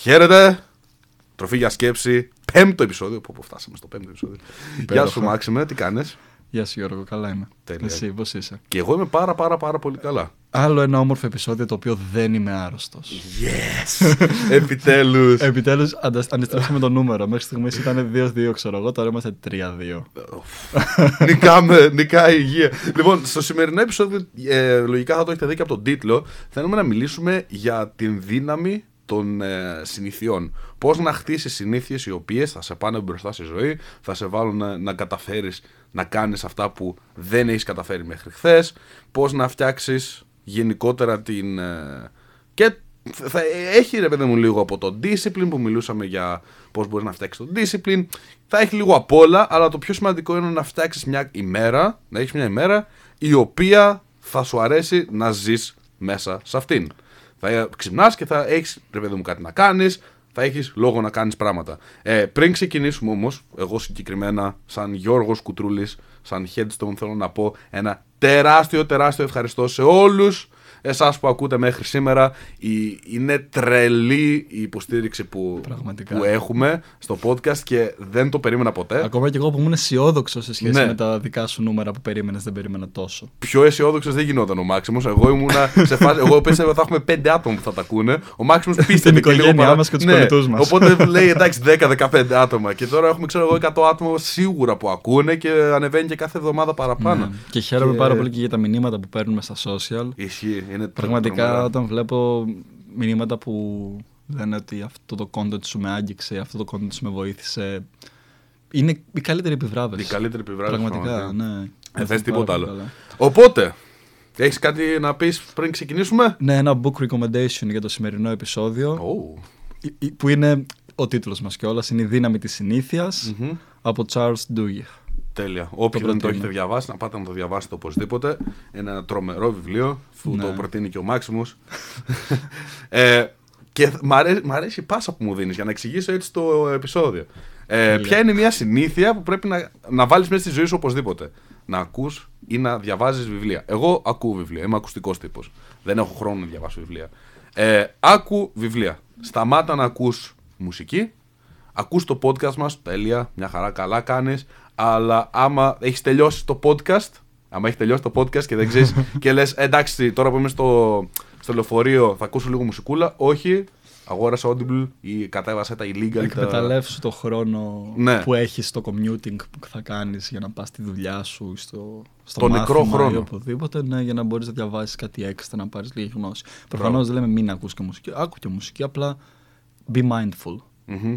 Χαίρετε! Τροφή για σκέψη. Πέμπτο επεισόδιο. Πού φτάσαμε στο πέμπτο επεισόδιο. Γεια σου, Μάξιμε, τι κάνεις; Γεια σου Γιώργο, καλά είμαι. Τέλεια. Εσύ, πώς είσαι; Και εγώ είμαι πάρα πάρα πάρα πολύ καλά. Άλλο ένα όμορφο επεισόδιο το οποίο δεν είμαι άρρωστος. Yes! Επιτέλους! Επιτέλους αντιστρέψαμε το νούμερο. Μέχρι στιγμής ήταν 2-2 ξέρω εγώ, τώρα είμαστε 3-2. Νικάμε, νικάει η υγεία. Λοιπόν, στο σημερινό επεισόδιο, ε, λογικά θα το έχετε δει και από τον τίτλο, θέλουμε να μιλήσουμε για την δύναμη των ε, συνηθιών. Πώς να χτίσεις συνήθειες οι οποίες θα σε πάνε μπροστά στη ζωή, θα σε βάλουν να, να καταφέρεις να κάνεις αυτά που δεν έχεις καταφέρει μέχρι χθες, πώς να φτιάξεις γενικότερα την... ε, και θα έχει ρε παιδί μου λίγο από το discipline που μιλούσαμε για πώς μπορείς να φτιάξεις το discipline. Θα έχει λίγο απ' όλα, αλλά το πιο σημαντικό είναι να φτιάξεις μια ημέρα, να έχεις μια ημέρα η οποία θα σου αρέσει να ζεις μέσα σε αυτήν. Θα ξυπνάς και θα έχεις ρε παιδί μου κάτι να κάνεις, θα έχεις λόγο να κάνεις πράγματα. Ε, πριν ξεκινήσουμε όμως, εγώ συγκεκριμένα σαν Γιώργος Κουτρούλης, σαν Headstone θέλω να πω ένα τεράστιο τεράστιο ευχαριστώ σε όλους εσάς που ακούτε μέχρι σήμερα. Η, είναι τρελή η υποστήριξη που, Πραγματικά. που έχουμε στο podcast και δεν το περίμενα ποτέ. Ακόμα και εγώ που ήμουν αισιόδοξο σε σχέση Ναι. με τα δικά σου νούμερα που περίμενες, δεν περίμενα τόσο. Πιο αισιόδοξο δεν γινόταν ο Μάξιμος. Εγώ ήμουνα σε φάση. Εγώ πίστευα ότι θα έχουμε πέντε άτομα που θα τα ακούνε. Ο Μάξιμος πίστευε. και λίγο οικογένειά παρά- μας και τους Ναι, κολλητούς μας. Οπότε λέει εντάξει 10-15 άτομα. Και τώρα έχουμε ξέρω εγώ 100 άτομα σίγουρα που ακούνε και ανεβαίνει και κάθε εβδομάδα παραπάνω. Ναι. Και χαίρομαι Και- πάρα πολύ και για τα μηνύματα που παίρνουμε στα social. Ισχύει. Είναι Πραγματικά τρομερά. όταν βλέπω μηνύματα που λένε ότι αυτό το content σου με άγγιξε, αυτό το content σου με βοήθησε. Είναι η καλύτερη επιβράβευση. Η καλύτερη επιβράβευση. Πραγματικά, πραγματικά. ναι. Ε, θες Πάρα τίποτα πολύ άλλο. καλά. Οπότε, έχεις κάτι να πεις πριν ξεκινήσουμε; Ναι, ένα book recommendation για το σημερινό επεισόδιο. Oh. η- η- Που είναι ο τίτλος μας κιόλας, είναι «Η δύναμη της συνήθειας» Μμμ. από Charles Duhigg. Τέλεια. Όποιοι δεν το προτείνω. έχετε διαβάσει, να πάτε να το διαβάσετε οπωσδήποτε. Είναι ένα τρομερό βιβλίο που Ναι. το προτείνει και ο Μάξιμος. ε, και μ' αρέσει, μ' αρέσει η πάσα που μου δίνεις για να εξηγήσω έτσι το επεισόδιο. Ε, ποια είναι μια συνήθεια που πρέπει να, να βάλεις μέσα στη ζωή σου οπωσδήποτε. Να ακούς ή να διαβάζεις βιβλία. Εγώ ακούω βιβλία, είμαι ακουστικός τύπος. Δεν έχω χρόνο να διαβάσω βιβλία. Ε, άκου βιβλία. Σταμάτα να ακούς μουσική. Ακούς το podcast μας, τέλεια, μια χαρά καλά κάνεις. Αλλά άμα έχεις τελειώσει το podcast, άμα έχεις τελειώσει το podcast και δεν ξέρεις και λες εντάξει τώρα που είμαι στο, στο λεωφορείο θα ακούσω λίγο μουσικούλα, όχι, αγόρασα Audible ή κατέβασα τα illegal. τα- Εκμεταλλεύσου το χρόνο Ναι. που έχεις στο commuting που θα κάνεις για να πας στη δουλειά σου ή στο, στο Το μάθημα νεκρό χρόνο. ή οπουδήποτε, ναι, για να μπορείς να διαβάσεις κάτι έξτρα, να πάρεις λίγη γνώση. Προφανώς δεν λέμε μην ακούς και μουσική, άκου και μουσική, απλά be mindful. Μμμ.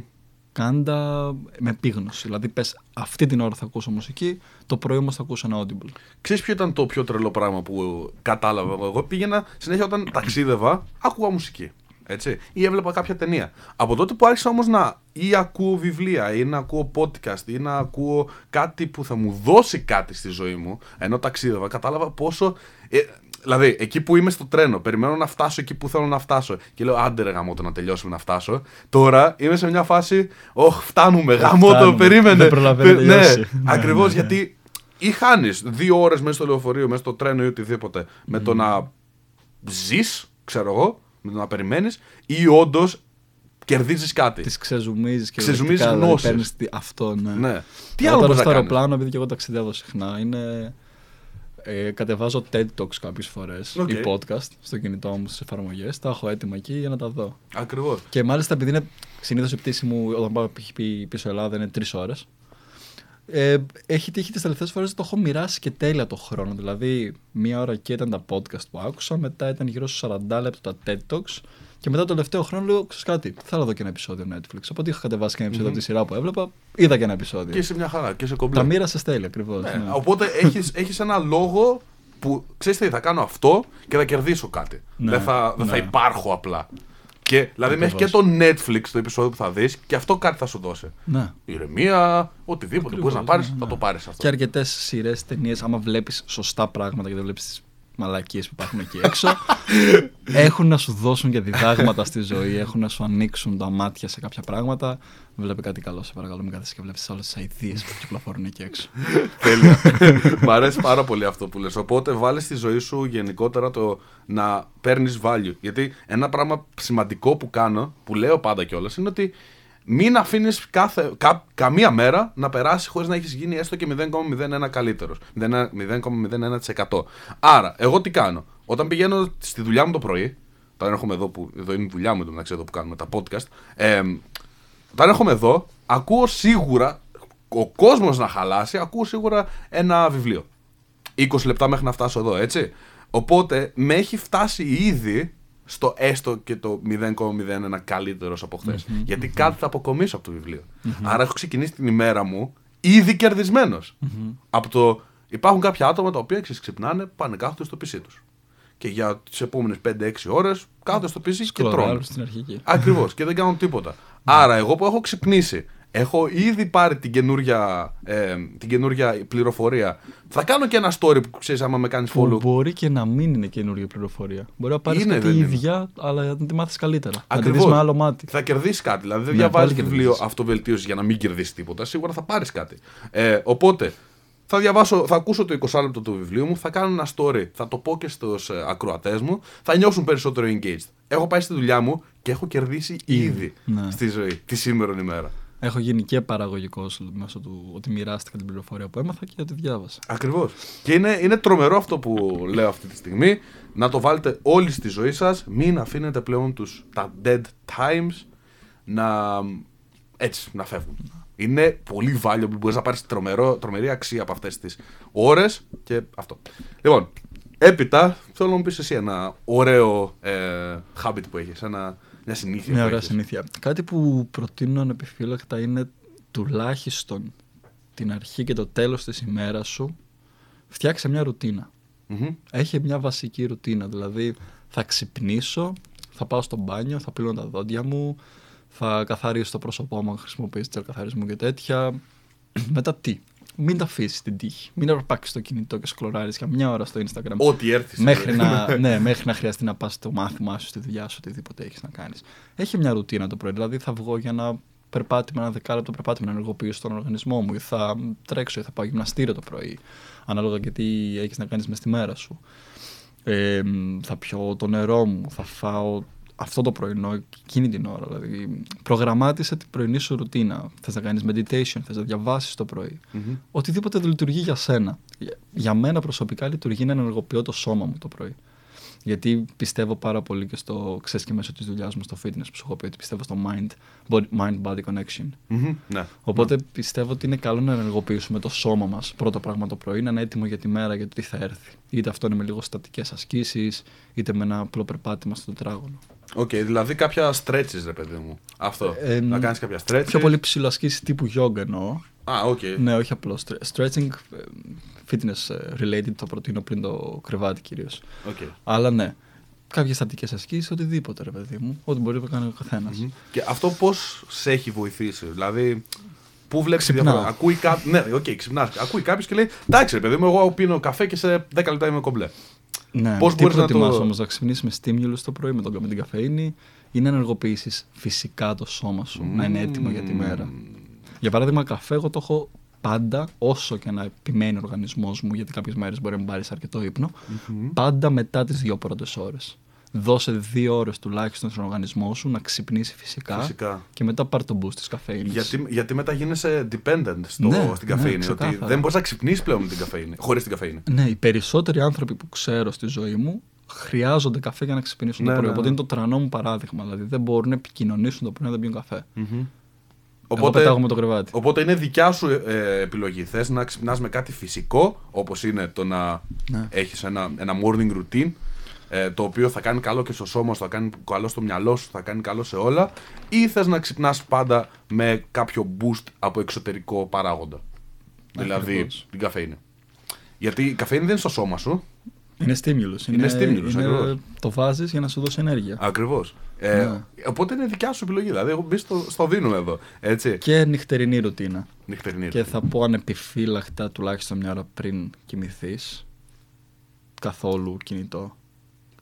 Κάντα με επίγνωση. Δηλαδή πες αυτή την ώρα θα ακούσω μουσική, το πρωί όμως θα ακούσω ένα audible. Ξέρεις ποιο ήταν το πιο τρελό πράγμα που κατάλαβα εγώ; Εγώ πήγαινα συνέχεια όταν ταξίδευα, άκουγα μουσική. Έτσι, ή έβλεπα κάποια ταινία. Από τότε που άρχισα όμως να ή ακούω βιβλία ή να ακούω podcast ή να ακούω κάτι που θα μου δώσει κάτι στη ζωή μου, ενώ ταξίδευα, κατάλαβα πόσο. Ε, δηλαδή, εκεί που είμαι στο τρένο, περιμένω να φτάσω εκεί που θέλω να φτάσω και λέω άντε ρε γαμώτο να τελειώσουμε να φτάσω. Τώρα είμαι σε μια φάση, Ωχ, φτάνουμε, γαμώτο, φτάνουμε. περίμενε. Δεν προλαβαίνει να Πε- ναι, τελειώσει. ακριβώς Ναι, ναι. γιατί ή χάνεις δύο ώρες μέσα στο λεωφορείο, μέσα στο τρένο ή οτιδήποτε, με το να ζεις, ξέρω εγώ, με το να περιμένεις, ή όντως κερδίζεις κάτι. Τις ξεζουμίζεις και Ξεζουμίζεις λογικά, δηλαδή, γνώσεις. παίρνεις τι- αυτό, ναι. Ναι. Τι Εγώ άλλο τώρα μπορείς στο να κάνεις; αεροπλάνο, επειδή και εγώ ταξιδεύω συχνά, είναι. Ε, κατεβάζω TED Talks κάποιες φορές Οκ. ή podcast στο κινητό μου στις εφαρμογές. Τα έχω έτοιμα εκεί για να τα δω. Ακριβώς. Και μάλιστα επειδή είναι συνήθως η πτήση μου όταν πάω π.χ. πίσω Ελλάδα είναι τρεις ώρες. Ε, έχει τύχει τις τελευταίες φορές το έχω μοιράσει και τέλεια το χρόνο. Δηλαδή, μία ώρα και ήταν τα podcast που άκουσα, μετά ήταν γύρω στους 40 λεπτά τα TED Talks. Και μετά το τελευταίο χρόνο λέω: Ξέρεις κάτι, θέλω να δω και ένα επεισόδιο Netflix. Οπότε είχα κατεβάσει και ένα επεισόδιο από τη σειρά που έβλεπα, είδα και ένα επεισόδιο. Και είσαι μια χαρά και σε κομπλέ. Τα μοίρασες τέλεια ακριβώς. Ναι. Οπότε έχεις, έχεις ένα λόγο που ξέρεις τι, θα κάνω αυτό και θα κερδίσω κάτι. Ναι, δεν θα, δεν θα ναι. υπάρχω απλά. Και, δηλαδή μέχρι και Ακριβώς. το Netflix το επεισόδιο που θα δεις και αυτό κάτι θα σου δώσει. ναι. Ηρεμία, οτιδήποτε Ακριβώς, μπορείς να πάρεις, ναι, θα ναι. το πάρεις αυτό. Και αρκετές σειρές, ταινίες, άμα βλέπεις σωστά πράγματα και δεν βλέπεις μαλακίες που υπάρχουν εκεί έξω. έχουν να σου δώσουν και διδάγματα στη ζωή, έχουν να σου ανοίξουν τα μάτια σε κάποια πράγματα. Βλέπει κάτι καλό, σε παρακαλώ, μην κάθεσαι και βλέπεις όλες τις αειδίε που κυκλοφορούν εκεί έξω. Τέλεια. Μ' αρέσει πάρα πολύ αυτό που λες. Οπότε βάλες στη ζωή σου γενικότερα το να παίρνεις value. Γιατί ένα πράγμα σημαντικό που κάνω, που λέω πάντα κιόλας, είναι ότι μην αφήνεις κα, καμία μέρα να περάσει χωρίς να έχεις γίνει έστω και 0,01 καλύτερος. 0,01%. Άρα, εγώ τι κάνω; Όταν πηγαίνω στη δουλειά μου το πρωί, όταν έρχομαι εδώ, που, εδώ είναι η δουλειά μου, μεταξύ εδώ που κάνουμε τα podcast, ε, όταν έρχομαι εδώ, ακούω σίγουρα, ο κόσμος να χαλάσει, ακούω σίγουρα ένα βιβλίο. 20 λεπτά μέχρι να φτάσω εδώ, έτσι. Οπότε με έχει φτάσει ήδη στο έστω και το 0,01 καλύτερος από χθες. Γιατί κάτι θα αποκομίσω από το βιβλιο Άρα έχω ξεκινήσει την ημέρα μου ήδη κερδισμένος. Από το. Υπάρχουν κάποια άτομα τα οποία ξυπνάνε, πάνε κάθονται στο πισί τους. Και για τις επόμενες 5-6 ώρες κάθονται στο πισί και τρώνε. Ακριβώς και δεν κάνουν τίποτα. Άρα εγώ που έχω ξυπνήσει Έχω ήδη πάρει την καινούρια, ε, την καινούρια πληροφορία. Θα κάνω και ένα story που ξέρεις, άμα με κάνεις follow. μπορεί και να μην είναι καινούργια πληροφορία. Μπορεί να πάρεις κάτι ίδια, αλλά να τη μάθεις καλύτερα. Ακριβώς. Να τη με άλλο μάτι. Θα κερδίσεις κάτι. Δηλαδή δεν ναι, διαβάζεις βιβλίο αυτοβελτίωσης για να μην κερδίσεις τίποτα. Σίγουρα θα πάρεις κάτι. Ε, οπότε θα διαβάσω, θα ακούσω το 20 λεπτό του βιβλίου μου, θα κάνω ένα story, θα το πω και στους ε, ακροατές μου, θα νιώσουν περισσότερο engaged. Έχω πάει στη δουλειά μου και έχω κερδίσει ήδη ναι. στη ζωή, τη σήμερα ημέρα. Έχω γίνει και παραγωγικός μέσω του ότι μοιράστηκα την πληροφορία που έμαθα και ότι διάβασα. Ακριβώς. Και είναι, είναι τρομερό αυτό που λέω αυτή τη στιγμή. Να το βάλετε όλοι στη ζωή σας. Μην αφήνετε πλέον τους, τα dead times να, έτσι, να φεύγουν. Είναι πολύ valuable. Μπορείς να πάρεις τρομερή αξία από αυτές τις ώρες και αυτό. Λοιπόν, έπειτα θέλω να μου πεις εσύ ένα ωραίο ε, habit που έχεις. Ένα μια συνήθεια. Μια ωραία συνήθεια. Κάτι που προτείνω ανεπιφύλακτα είναι τουλάχιστον την αρχή και το τέλος της ημέρας σου φτιάξε μια ρουτίνα. Mm-hmm. Έχει μια βασική ρουτίνα, δηλαδή θα ξυπνήσω, θα πάω στο μπάνιο, θα πλύνω τα δόντια μου, θα καθαρίσω το πρόσωπό μου, χρησιμοποιήσω τσέλ καθαρισμού και τέτοια. Μετά τι, μην τα αφήσεις την τύχη. Μην αρπάξεις το κινητό και σκλωράρεις για μια ώρα στο Instagram. Ό,τι έρθεις. Μέχρι, να, ναι, μέχρι να χρειαστεί να πας στο μάθημά σου, στη δουλειά σου, οτιδήποτε έχεις να κάνεις. Έχει μια ρουτίνα το πρωί. Δηλαδή θα βγω για ένα περπάτημα, ένα δεκάλεπτο περπάτημα να ενεργοποιήσω τον οργανισμό μου, ή θα τρέξω, ή θα πάω γυμναστήριο το πρωί. Ανάλογα και τι έχεις να κάνεις μες στη μέρα σου. Ε, θα πιω το νερό μου, θα φάω αυτό το πρωινό, εκείνη την ώρα. Δηλαδή, προγραμμάτισε την πρωινή σου ρουτίνα. Θες να κάνεις meditation, θες να διαβάσεις το πρωί. Mm-hmm. Οτιδήποτε λειτουργεί για σένα. Για μένα προσωπικά λειτουργεί να ενεργοποιώ το σώμα μου το πρωί. Γιατί πιστεύω πάρα πολύ και στο, ξέρεις και μέσω της δουλειάς μου στο fitness που σου έχω πει ότι πιστεύω στο mind, mind body connection. Mm-hmm, ναι. Οπότε πιστεύω ότι είναι καλό να ενεργοποιήσουμε το σώμα μας πρώτο πράγμα το πρωί, να είναι έτοιμο για τη μέρα για το τι θα έρθει. Είτε αυτό είναι με λίγο στατικές ασκήσεις, είτε με ένα απλό περπάτημα στο τετράγωνο. OK, okay, δηλαδή κάποια stretches, ρε παιδί μου. Αυτό. Ε, να κάνεις κάποια stretches. Πιο πολύ ψιλοασκήσεις τύπου yoga εννοώ. Α, OK. Okay. Ναι, όχι απλώς. Stretching, ε, fitness ε, related, το προτείνω πριν το κρεβάτι κυρίως. Okay. Αλλά ναι. Κάποιες στατικές ασκήσεις, οτιδήποτε, ρε παιδί μου. Ό,τι μπορεί να κάνει ο καθένας mm-hmm. Και αυτό πώς σε έχει βοηθήσει, δηλαδή. Πού βλέπεις τη διαφορά; Ακούει κάποιο. Ναι, OK, okay, ξυπνάς. Ακούει κάποιος και λέει: Εντάξει, ρε παιδί μου, εγώ πίνω καφέ και σε 10 λεπτά είμαι κομπλέ. Ναι, Πώς μπορείς να το. όμως να ξυπνήσεις με στίμιουλου το πρωί με, τον, με την καφέινη ή να ενεργοποιήσεις φυσικά το σώμα σου, mm. να είναι έτοιμο για τη μέρα; Για παράδειγμα, καφέ, εγώ το έχω πάντα, όσο και να επιμένει ο οργανισμός μου, γιατί κάποιες μέρες μπορεί να μην πάρεις αρκετό πάντα μετά τις δύο πρώτες ώρες δώσε δύο ώρες τουλάχιστον στον οργανισμό σου να ξυπνήσει φυσικά, φυσικά. και μετά πάρει τον boost της καφέινης. Γιατί, γιατί μετά γίνεσαι dependent στο, ναι, στην ναι, καφέινη. Ναι, ότι δεν μπορείς να ξυπνήσεις πλέον με την καφέινη, χωρίς την καφέινη. Ναι, οι περισσότεροι άνθρωποι που ξέρω στη ζωή μου χρειάζονται καφέ για να ξυπνήσουν ναι, το πρωί. Ναι, Οπότε είναι το τρανό μου παράδειγμα. Δηλαδή δεν μπορούν να επικοινωνήσουν το πρωί να δεν πιούν καφέ. Mm-hmm. Οπότε, με το κρεβάτι. οπότε είναι δικιά σου ε, επιλογή. Θες να ξυπνάς με κάτι φυσικό, όπως είναι το να ναι. έχεις ένα, ένα morning routine ε, το οποίο θα κάνει καλό και στο σώμα σου, θα κάνει καλό στο μυαλό σου, θα κάνει καλό σε όλα, ή θες να ξυπνάς πάντα με κάποιο boost από εξωτερικό παράγοντα. Δηλαδή την καφέινη. Γιατί η καφέινη δεν είναι στο σώμα σου. Είναι stimulus. Είναι, είναι Το βάζεις για να σου δώσει ενέργεια. Ακριβώς. Ε, ναι. Οπότε είναι δικιά σου επιλογή. Δηλαδή, εγώ μπει στο, στο δίνουμε εδώ. Έτσι. Και νυχτερινή ρουτίνα. Νυχτερινή και θα πω ανεπιφύλακτα τουλάχιστον μια ώρα πριν κοιμηθείς καθόλου κινητό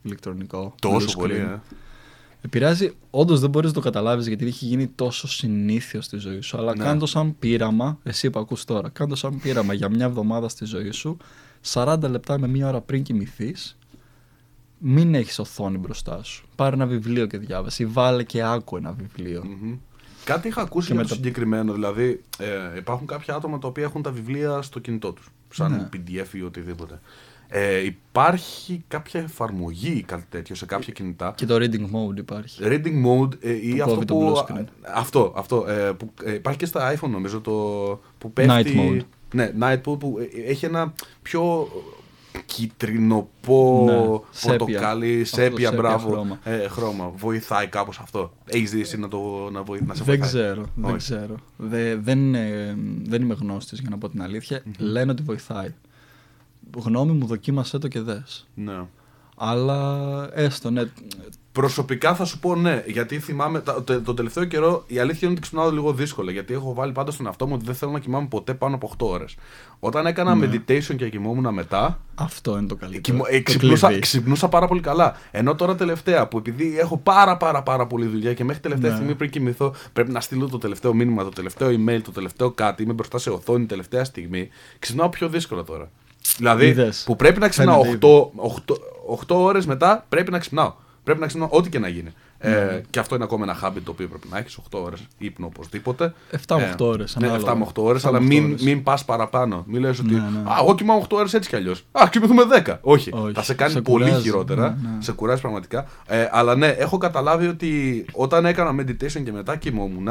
ηλεκτρονικό. Τόσο blue πολύ, screen. ε. Επηρεάζει, όντως δεν μπορείς να το καταλάβεις γιατί έχει γίνει τόσο συνήθιο στη ζωή σου. Αλλά Ναι. κάντο σαν πείραμα, εσύ που ακούς τώρα, κάντο σαν πείραμα για μια εβδομάδα στη ζωή σου, 40 λεπτά με μία ώρα πριν κοιμηθείς, μην έχεις οθόνη μπροστά σου. Πάρε ένα βιβλίο και διάβασε ή βάλε και άκου ένα βιβλίο. Μμμ. Κάτι είχα ακούσει Και για με το το- συγκεκριμένο. Δηλαδή, ε, υπάρχουν κάποια άτομα τα οποία έχουν τα βιβλία στο κινητό τους. Σαν Ναι. PDF ή οτιδήποτε. Ε, υπάρχει κάποια εφαρμογή ή κάτι τέτοιο σε κάποια κινητά; Και το reading mode υπάρχει. Reading mode ε, ή Που αυτό κόβει το που. blue screen. Αυτό, αυτό. Ε, που, ε, υπάρχει και στα iPhone νομίζω το. που πέφτει. Night mode. Ναι, night mode που ε, έχει ένα πιο κίτρινοπό, Ναι, σέπια. πορτοκάλι, Αυτό το σέπια, σέπια μπράβο. χρώμα. Ε, χρώμα. Βοηθάει κάπως αυτό. Έχεις δει εσύ να, το, να, βοη, να σε Δεν βοηθάει; ξέρω, δεν Όχι. ξέρω. Δε- δεν, είναι- δεν είμαι γνώστης για να πω την αλήθεια. Λένε ότι βοηθάει. Γνώμη μου δοκίμασέ το και δες. Ναι. Αλλά έστω, ναι. Προσωπικά θα σου πω ναι, γιατί θυμάμαι τα- το, το τελευταίο καιρό η αλήθεια είναι ότι ξυπνάω λίγο δύσκολα. Γιατί έχω βάλει πάντα στον εαυτό μου ότι δεν θέλω να κοιμάμαι ποτέ πάνω από 8 ώρες. Όταν έκανα Ναι. meditation και κοιμόμουν μετά, Αυτό είναι το καλύτερο. κοιμω- ε, Το ξυπνούσα, κλειδί. ξυπνούσα πάρα πολύ καλά. Ενώ τώρα τελευταία που επειδή έχω πάρα πάρα πάρα πολύ δουλειά και μέχρι τελευταία Ναι. στιγμή πριν κοιμηθώ πρέπει να στείλω το τελευταίο μήνυμα, το τελευταίο email, το τελευταίο κάτι, είμαι μπροστά σε οθόνη τελευταία στιγμή, ξυπνάω πιο δύσκολα τώρα. Δηλαδή Είδες. που πρέπει να ξυπνάω Φαίνεται 8, 8, 8 ώρες μετά πρέπει να ξυπνάω. Πρέπει να ξυπνάω ό,τι και να γίνει. Ναι. Ε, και αυτό είναι ακόμα ένα habit το οποίο πρέπει να έχεις 8 ώρες ύπνο οπωσδήποτε. 7 με 8 ώρες, Ναι, ανάλογα. 7 με 8 ώρες, 7 με αλλά 8 μην, ώρες. μην πας παραπάνω. Μην λες ότι. Ναι, ναι. Α, εγώ κοιμάμαι 8 ώρες έτσι κι αλλιώς. Α, κοιμηθούμε 10. Όχι. Όχι. Θα σε κάνει Σε πολύ κουράζει. χειρότερα. Ναι, ναι. Σε κουράζει πραγματικά. Ε, αλλά ναι, έχω καταλάβει ότι όταν έκανα meditation και μετά κοιμόμουν,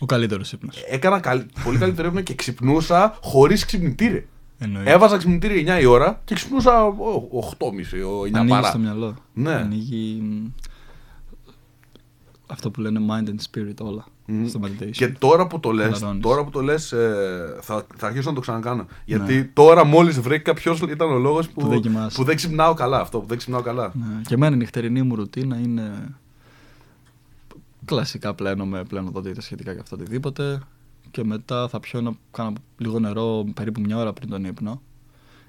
Ο καλύτερος ύπνος. έκανα καλ- πολύ καλύτερο ύπνο και ξυπνούσα χωρίς ξυπνητήρι. Εννοείται. Έβαζα ξυπνητήρι 9 η ώρα και ξυπνούσα ο, 8.30, ο 9 Ανοίγεις παρά. το μυαλό. Ναι. Ανοίγει μ, αυτό που λένε mind and spirit όλα Μμμ. στο meditation. Και τώρα που το λες, Χαλαρώνεις. τώρα που το λες ε, θα, θα αρχίσω να το ξανακάνω. Γιατί τώρα μόλις βρήκα ποιος ήταν ο λόγος που, Ναι. Που δεν κοιμάσαι. που δεν ξυπνάω καλά. Αυτό που δεν ξυπνάω καλά. Ναι. Και εμένα η νυχτερινή μου ρουτίνα είναι κλασικά πλένομαι, πλένω δόντια σχετικά και αυτό οτιδήποτε και μετά θα πιω να κάνω λίγο νερό περίπου μια ώρα πριν τον ύπνο.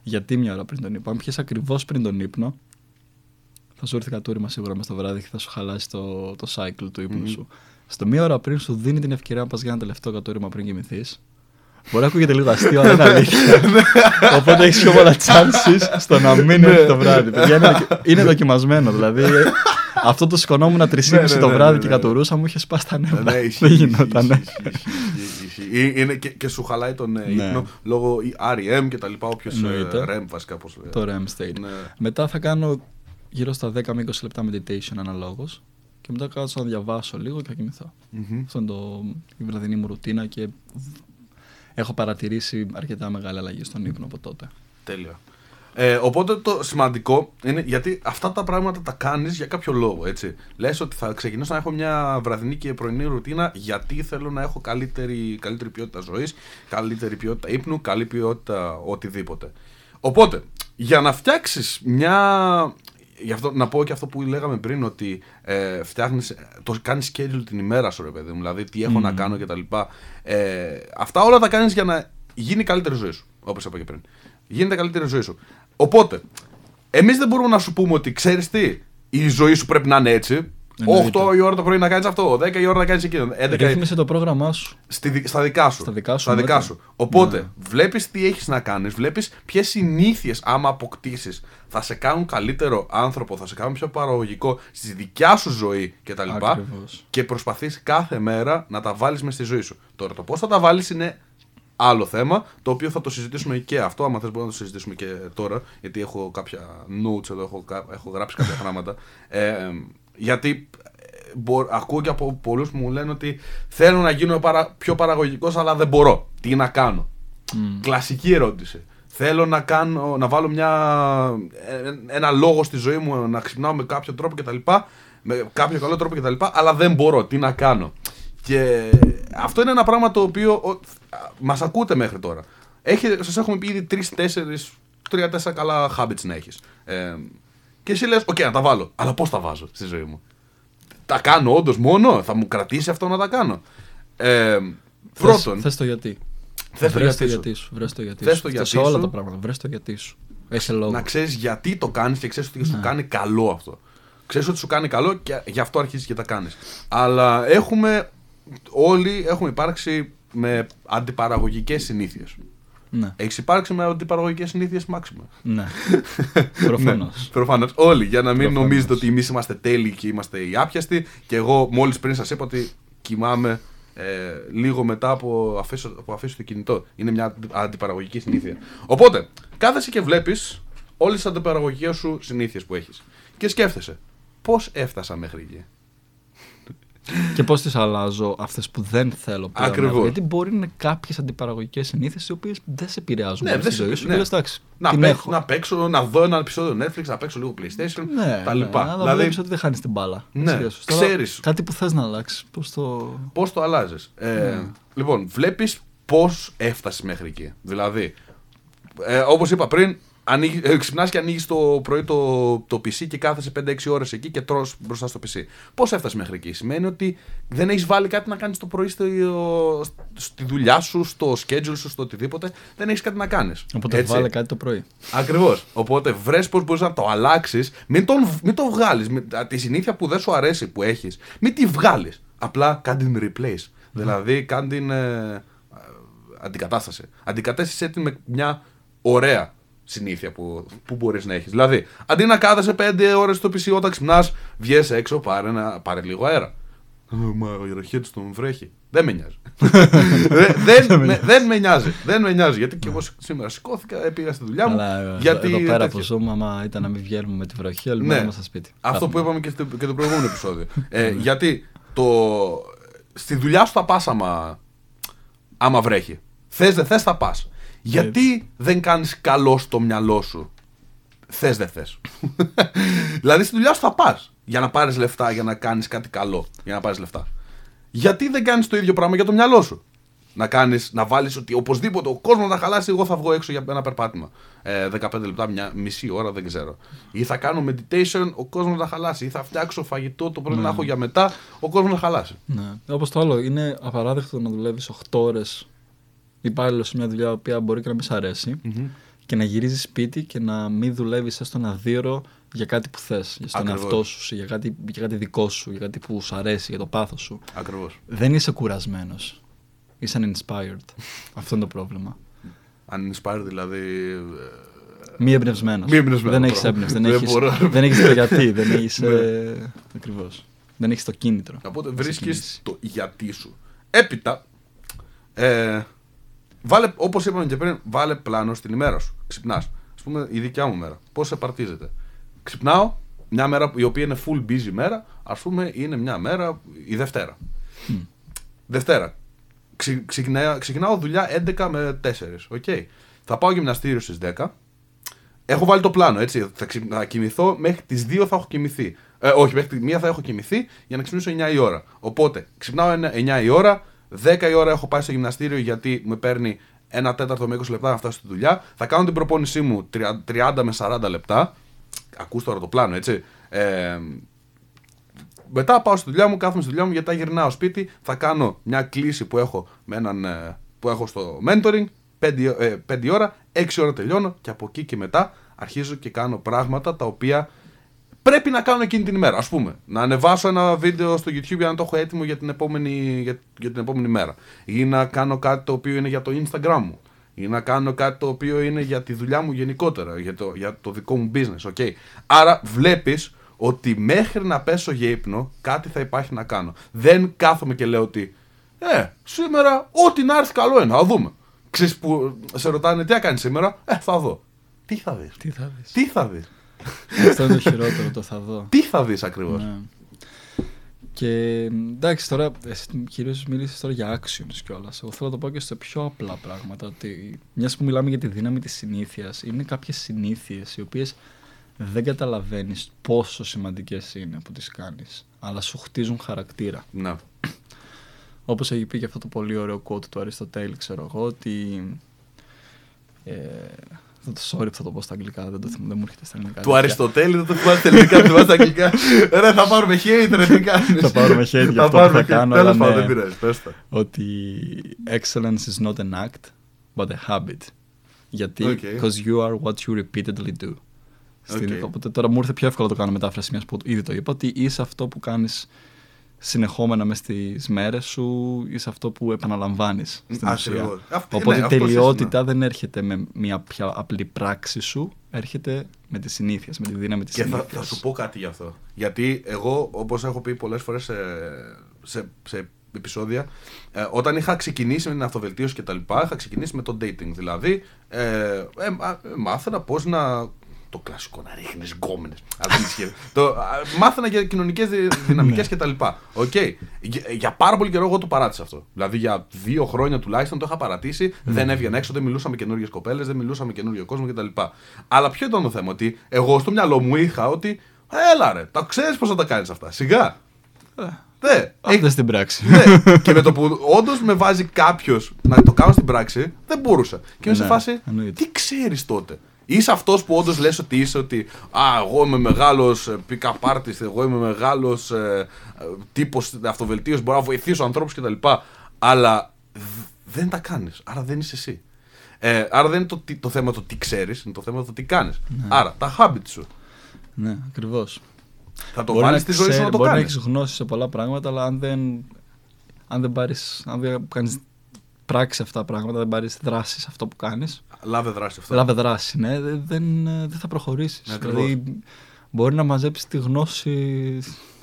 Γιατί μια ώρα πριν τον ύπνο. Αν πιες ακριβώς πριν τον ύπνο θα σου έρθει κατούριμα σίγουρα μες το βράδυ και θα σου χαλάσει το, το cycle του ύπνου Μμμ. σου. Στο μία ώρα πριν σου δίνει την ευκαιρία να πας για ένα τελευταίο κατούριμα πριν κοιμηθείς. Μπορεί να ακούγεται λίγο αστείο, αλλά είναι αλήθεια. Οπότε έχεις πιο πολλά chances στο να μην έρθει το βράδυ. Παιδιά, είναι, δοκι- είναι δοκιμασμένο. Δηλαδή, ε, αυτό το σκονόμουν 3,5 Ναι, ναι, το ναι, βράδυ ναι, και ναι. κατουρούσα μου είχε σπάσει τα νεύρα. Ναι, ισχύει, Δεν ισχύει, γινόταν. Ισχύει, ισχύει, ισχύει, ισχύει. Είναι και, και σου χαλάει τον ε, Ναι. ύπνο λόγω η REM και τα λοιπά, όποιος ε, Εννοείται. REM βασικά πώς λέει. Το REM state. Ναι. Μετά θα κάνω γύρω στα 10 με 20 λεπτά meditation αναλόγως. Και μετά κάτσω να διαβάσω λίγο και θα κοιμηθώ. Μμμ. Αυτό είναι το, η βραδινή μου ρουτίνα και έχω παρατηρήσει αρκετά μεγάλη αλλαγή στον ύπνο από τότε. Τέλεια. Ε, οπότε το σημαντικό είναι γιατί αυτά τα πράγματα τα κάνεις για κάποιο λόγο. Έτσι. Λες ότι θα ξεκινήσω να έχω μια βραδινή και πρωινή ρουτίνα γιατί θέλω να έχω καλύτερη, καλύτερη ποιότητα ζωής, καλύτερη ποιότητα ύπνου, καλή ποιότητα οτιδήποτε. Οπότε, για να φτιάξεις μια. Γι' αυτό, να πω και αυτό που λέγαμε πριν, ότι ε, φτιάχνεις, το κάνεις schedule την ημέρα σου, ρε παιδί μου. Δηλαδή, τι έχω να κάνω κτλ. Ε, αυτά όλα τα κάνεις για να γίνει η καλύτερη ζωή σου. Όπως είπα και πριν. Γίνεται η καλύτερη ζωή σου. Οπότε, εμείς δεν μπορούμε να σου πούμε ότι ξέρεις τι, η ζωή σου πρέπει να είναι έτσι. Εννοείται. 8 η ώρα το πρωί να κάνεις αυτό, 10 η ώρα να κάνεις εκείνο. 11 η- Ρύθμισε το πρόγραμμά σου. στη, δι- στα δικά σου. Στα δικά σου, Στα δικά ναι. σου. Οπότε, Ναι. βλέπεις τι έχεις να κάνεις, βλέπεις ποιες συνήθειες, άμα αποκτήσεις, θα σε κάνουν καλύτερο άνθρωπο, θα σε κάνουν πιο παραγωγικό στη δικιά σου ζωή κτλ. Ακριβώς. Και προσπαθείς κάθε μέρα να τα βάλεις μες στη ζωή σου. Τώρα, το πώς θα τα βάλεις είναι άλλο θέμα, το οποίο θα το συζητήσουμε και αυτό. Άμα θες μπορούμε να το συζητήσουμε και τώρα, γιατί έχω κάποια notes εδώ, έχω, κα- έχω γράψει κάποια πράγματα. Ε, γιατί ε, μπο- ακούω και από πολλούς που μου λένε ότι θέλω να γίνω παρα- πιο παραγωγικός αλλά δεν μπορώ. Τι να κάνω; Κλασική ερώτηση. Θέλω να, κάνω, να βάλω μια, ε, ένα λόγο στη ζωή μου να ξυπνάω με κάποιο τρόπο κτλ. Με κάποιο καλό τρόπο κτλ. Αλλά δεν μπορώ. Τι να κάνω; Και αυτό είναι ένα πράγμα το οποίο μας ακούτε μέχρι τώρα. Σας έχουμε πει ήδη τρει-τέσσερι, τρία-τέσσερα καλά habits να έχεις. Ε, και εσύ λες: Οκ, να τα βάλω. Αλλά πώς τα βάζω στη ζωή μου; Τα κάνω όντως μόνο; Θα μου κρατήσει αυτό να τα κάνω; Ε, πρώτον, Θες το γιατί. θες το Βρες γιατί σου. γιατί σου. Βρες το γιατί Θες σου. το Αυτό γιατί σε όλα σου. τα πράγματα. Βρες το γιατί σου. Έχει λόγο. Να ξέρεις γιατί το κάνεις και ξέρεις ότι σου κάνει καλό αυτό. Ξέρεις ότι σου κάνει καλό και γι' αυτό αρχίζεις και τα κάνεις. Αλλά έχουμε όλοι έχουμε υπάρξει με αντιπαραγωγικές συνήθειες. Ναι. Έχεις υπάρξει με αντιπαραγωγικές συνήθειες μάξιμα. ναι. Προφανώς. Προφανώς. Όλοι. Για να μην Προφανώς. νομίζετε ότι εμείς είμαστε τέλειοι και είμαστε οι άπιαστοι. Και εγώ μόλις πριν σας είπα ότι κοιμάμαι ε, λίγο μετά από αφήσω, από αφήσω το κινητό. Είναι μια αντι- αντιπαραγωγική συνήθεια. Οπότε, κάθεσαι και βλέπεις όλες τις αντιπαραγωγικές σου συνήθειες που έχεις. Και σκέφτεσαι, πώς έφτασα μέχρι εκεί; Και πώς τις αλλάζω αυτές που δεν θέλω πλέον. Ακριβώς. να- Γιατί μπορεί να είναι κάποιες αντιπαραγωγικές συνήθειες οι οποίες δεν σε επηρεάζουν Ναι, πολύ δεν στη σε- ζωή σου. ναι. Και λες, εντάξει, Να, την παίξ- έχω. να παίξω, να δω ένα επεισόδιο Netflix, να παίξω λίγο PlayStation, Ναι, τα λοιπά. Ναι, αλλά δηλαδή, βλέπεις ότι δεν χάνεις την μπάλα. Ναι, Σιγά σου. Τώρα, ξέρεις. Κάτι που θες να αλλάξεις. Πώς το. Πώς το αλλάζεις. Ε, Λοιπόν, βλέπεις πώς έφτασες μέχρι εκεί. Δηλαδή, ε, όπως είπα πριν, ανοίγει- ε, ξυπνάς και ανοίγεις το πρωί το, το PC και κάθεσαι 5-6 ώρες εκεί και τρως μπροστά στο PC. Πώς έφτασες μέχρι εκεί, Σημαίνει ότι δεν έχεις βάλει κάτι να κάνεις το πρωί στο, στη δουλειά σου, στο schedule σου, στο οτιδήποτε. Δεν έχεις κάτι να κάνεις. Οπότε βάλε κάτι το πρωί. Ακριβώς. Οπότε βρες πώς μπορείς να το αλλάξεις. Μην, τον, μην το βγάλεις. Τη συνήθεια που δεν σου αρέσει που έχεις, μην τη βγάλεις. Απλά κάνε την replace. Δηλαδή κάνε την ε, ε, αντικατάσταση. Αντικατέστησε την με μια ωραία συνήθεια που, που μπορείς να έχεις. Δηλαδή, αντί να κάθεσαι 5 ώρες στο PC όταν ξυπνάς, βγες έξω, πάρε, ένα, πάρε λίγο αέρα. Ε, Μα ο ιεροχέτη τον βρέχει. Δεν με νοιάζει. δεν, δεν, με, δεν με νοιάζει. Δεν με νοιάζει. Γιατί και εγώ σήμερα σηκώθηκα, πήγα στη δουλειά μου. Αλλά ε, γιατί εδώ πέρα τέτοιο. από Zoom, άμα ήταν να μην βγαίνουμε με τη βροχή, όλοι Ναι. ναι. είμαστε σπίτι. Αυτό Θα που έχουμε. είπαμε και, στο, και το προηγούμενο επεισόδιο. ε, γιατί το, στη δουλειά σου θα πας άμα, άμα βρέχει. Θες δεν θες, θα πας. Γιατί δεν κάνεις καλό στο μυαλό σου; Θες δεν θες. δηλαδή στη δουλειά σου θα πας για να πάρεις λεφτά, για να κάνεις κάτι καλό. Για να πάρεις λεφτά. Γιατί δεν κάνεις το ίδιο πράγμα για το μυαλό σου; Να, κάνεις, να βάλεις ότι οπωσδήποτε ο κόσμος να χαλάσει, εγώ θα βγω έξω για ένα περπάτημα. Ε, 15 λεπτά, μια μισή ώρα, δεν ξέρω. Ή θα κάνω meditation, ο κόσμος να χαλάσει. Ή θα φτιάξω φαγητό το πρωί να έχω για μετά, ο κόσμος να χαλάσει. Ναι. Όπως το άλλο, είναι απαράδεκτο να δουλεύεις 8 ώρες υπάλληλος σε μια δουλειά που μπορεί και να μην σ' αρεσει και να γυρίζεις σπίτι και να μην δουλεύεις έστω ένα δίωρο για κάτι που θες. Στον Ακριβώς. εαυτό σου, για κάτι, για κάτι δικό σου, για κάτι που σου αρέσει, για το πάθος σου. Ακριβώς. Δεν είσαι κουρασμένος. Είσαι uninspired. Αυτό είναι το πρόβλημα. Uninspired δηλαδή. ε, Μη εμπνευσμένος. Μη εμπνευσμένος, Δεν έχεις μπράβο. έμπνευση. Δεν Δεν έχει μπορώ. δεν έχεις το γιατί. Δεν έχεις. Ναι. Ε, Ακριβώς. Δεν έχεις το κίνητρο. Οπότε να βρίσκεις ξεκινήσεις. το γιατί σου. Έπειτα, ε, βάλε, όπως είπαμε και πριν, βάλε πλάνο στην ημέρα σου. Ξυπνάς. Ας πούμε η δικιά μου μέρα. Πώς επαρτίζεται. Ξυπνάω, μια μέρα η οποία είναι full busy μέρα, ας πούμε είναι μια μέρα η Δευτέρα. Δευτέρα. Ξε, ξεκινάω, ξεκινάω δουλειά 11 με 4. Okay. Θα πάω γυμναστήριο στις 10. Έχω βάλει το πλάνο, έτσι. Θα, ξυ... θα κοιμηθώ μέχρι τις 2 θα έχω κοιμηθεί. Ε, όχι, μέχρι τη 1 θα έχω κοιμηθεί για να ξυπνήσω 9 η ώρα. Οπότε, ξυπνάω 9 η ώρα, 10 η ώρα έχω πάει στο γυμναστήριο γιατί με παίρνει ένα τέταρτο με 20 λεπτά να φτάσω στη δουλειά. Θα κάνω την προπόνησή μου 30 με 40 λεπτά. Ακούς τώρα το πλάνο, έτσι. Ε, μετά πάω στη δουλειά μου, κάθομαι στη δουλειά μου, γιατί γυρνάω σπίτι, θα κάνω μια κλίση που έχω, με έναν, ε, που έχω στο mentoring, 5, ε, 5 ώρα, 6 ώρα τελειώνω και από εκεί και μετά αρχίζω και κάνω πράγματα τα οποία πρέπει να κάνω εκείνη την ημέρα. Ας πούμε, να ανεβάσω ένα βίντεο στο YouTube για να το έχω έτοιμο για την επόμενη, για, για την επόμενη μέρα. Ή να κάνω κάτι το οποίο είναι για το Instagram μου. Ή να κάνω κάτι το οποίο είναι για τη δουλειά μου γενικότερα, για το, για το δικό μου business. Okay. Άρα βλέπεις ότι μέχρι να πέσω για ύπνο κάτι θα υπάρχει να κάνω. Δεν κάθομαι και λέω ότι ε, σήμερα ό,τι να έρθει καλό είναι, θα δούμε. Ξέρεις που σε ρωτάνε τι έκανε σήμερα, ε, θα δω. Τι θα δεις, Τι θα δεις; τι θα δεις, Αυτό είναι το χειρότερο, το θα δω. τι θα δεις ακριβώς; Ναι. Και εντάξει, τώρα κυρίως μίλησες τώρα για actions κιόλας. Εγώ θέλω να το πω και σε πιο απλά πράγματα. Ότι μιας που μιλάμε για τη δύναμη της συνήθειας, είναι κάποιες συνήθειες οι οποίες δεν καταλαβαίνεις πόσο σημαντικές είναι που τις κάνεις, αλλά σου χτίζουν χαρακτήρα. Ναι. Όπως έχει πει και αυτό το πολύ ωραίο quote του Αριστοτέλη, ξέρω εγώ, ότι. Ε, αυτό το sorry που θα το πω στα αγγλικά, δεν, το θυμάμαι, δεν μου έρχεται στα ελληνικά. Του Αριστοτέλη δεν το θυμάσαι στα ελληνικά, το θυμάσαι στα αγγλικά. Ρε, θα πάρουμε hate, ρε, τι κάνεις; Θα πάρουμε hate για Θα αυτό που πάρουμε θα hate. κάνω, Τέλος αλλά πάντων, ναι. δεν πειράζει, πες τα. ότι excellence is not an act, but a habit. Γιατί; OK. because you are what you repeatedly do. Στην- Οκ. Οπότε τώρα μου ήρθε πιο εύκολο να το κάνω μετάφραση μιας που ήδη το είπα. Ότι είσαι αυτό που κάνεις συνεχόμενα μες στις μέρες σου, είσαι αυτό που επαναλαμβάνεις στην ουσία. Ακριβώς. Αυτό- Οπότε ναι, η αυτός τελειότητα δεν έρχεται με μια πια απλή πράξη σου, έρχεται με τη συνήθεια, με τη δύναμη της Και θα, συνήθειας. θα σου πω κάτι γι' αυτό. Γιατί εγώ, όπως έχω πει πολλές φορές σε, σε, σε επεισόδια, ε, όταν είχα ξεκινήσει με την αυτοβελτίωση και τα λοιπά, είχα ξεκινήσει με το dating. Δηλαδή, ε, ε, μα- ε, μάθαινα πώς να. Το κλασικό να ρίχνεις γκόμενες. το, α, μάθαινα για κοινωνικές δυναμικές και τα λοιπά. Οκ. Για, για πάρα πολύ καιρό εγώ το παράτησα αυτό. Δηλαδή για δύο χρόνια τουλάχιστον το είχα παρατήσει. Δεν έβγαινα έξω, δεν μιλούσα με καινούριες κοπέλες, δεν μιλούσα με καινούριο κόσμο κτλ. Αλλά ποιο ήταν το θέμα, ότι εγώ στο μυαλό μου είχα ότι. Έλα ρε, τα ξέρεις πώς θα τα κάνεις αυτά. Σιγά. Ναι. Άντε στην πράξη. ναι. και με το που όντως με βάζει κάποιος να το κάνω στην πράξη, δεν μπορούσα. Και είμαι σε Ναι, φάση, εννοείται. τι ξέρεις τότε. Είσαι αυτός που όντως λες ότι είσαι ότι Α, εγώ είμαι μεγάλος pick-up artist, εγώ είμαι μεγάλος ε, τύπος αυτοβελτίωσης, μπορώ να βοηθήσω ανθρώπους κτλ. Αλλά δ- δεν τα κάνεις. Άρα δεν είσαι εσύ. Ε, άρα δεν είναι το, τι- το θέμα το τι ξέρεις, είναι το θέμα το τι κάνεις. Ναι. Άρα τα habits σου. ναι, ακριβώς. Θα το βάλεις στη ζωή σου να το Μπορεί να κάνεις. έχεις γνώση σε πολλά πράγματα, αλλά αν δεν, αν δεν πάρεις, αν δεν κάνεις πράξη αυτά τα πράγματα, δεν πάρεις δράση σε αυτό που κάνεις, Λάβε δράση αυτό. λάβε δράση, ναι, δεν, δεν, ε, δεν θα προχωρήσεις. Ναι, ακριβώς. δηλαδή, μπορεί να μαζέψεις τη γνώση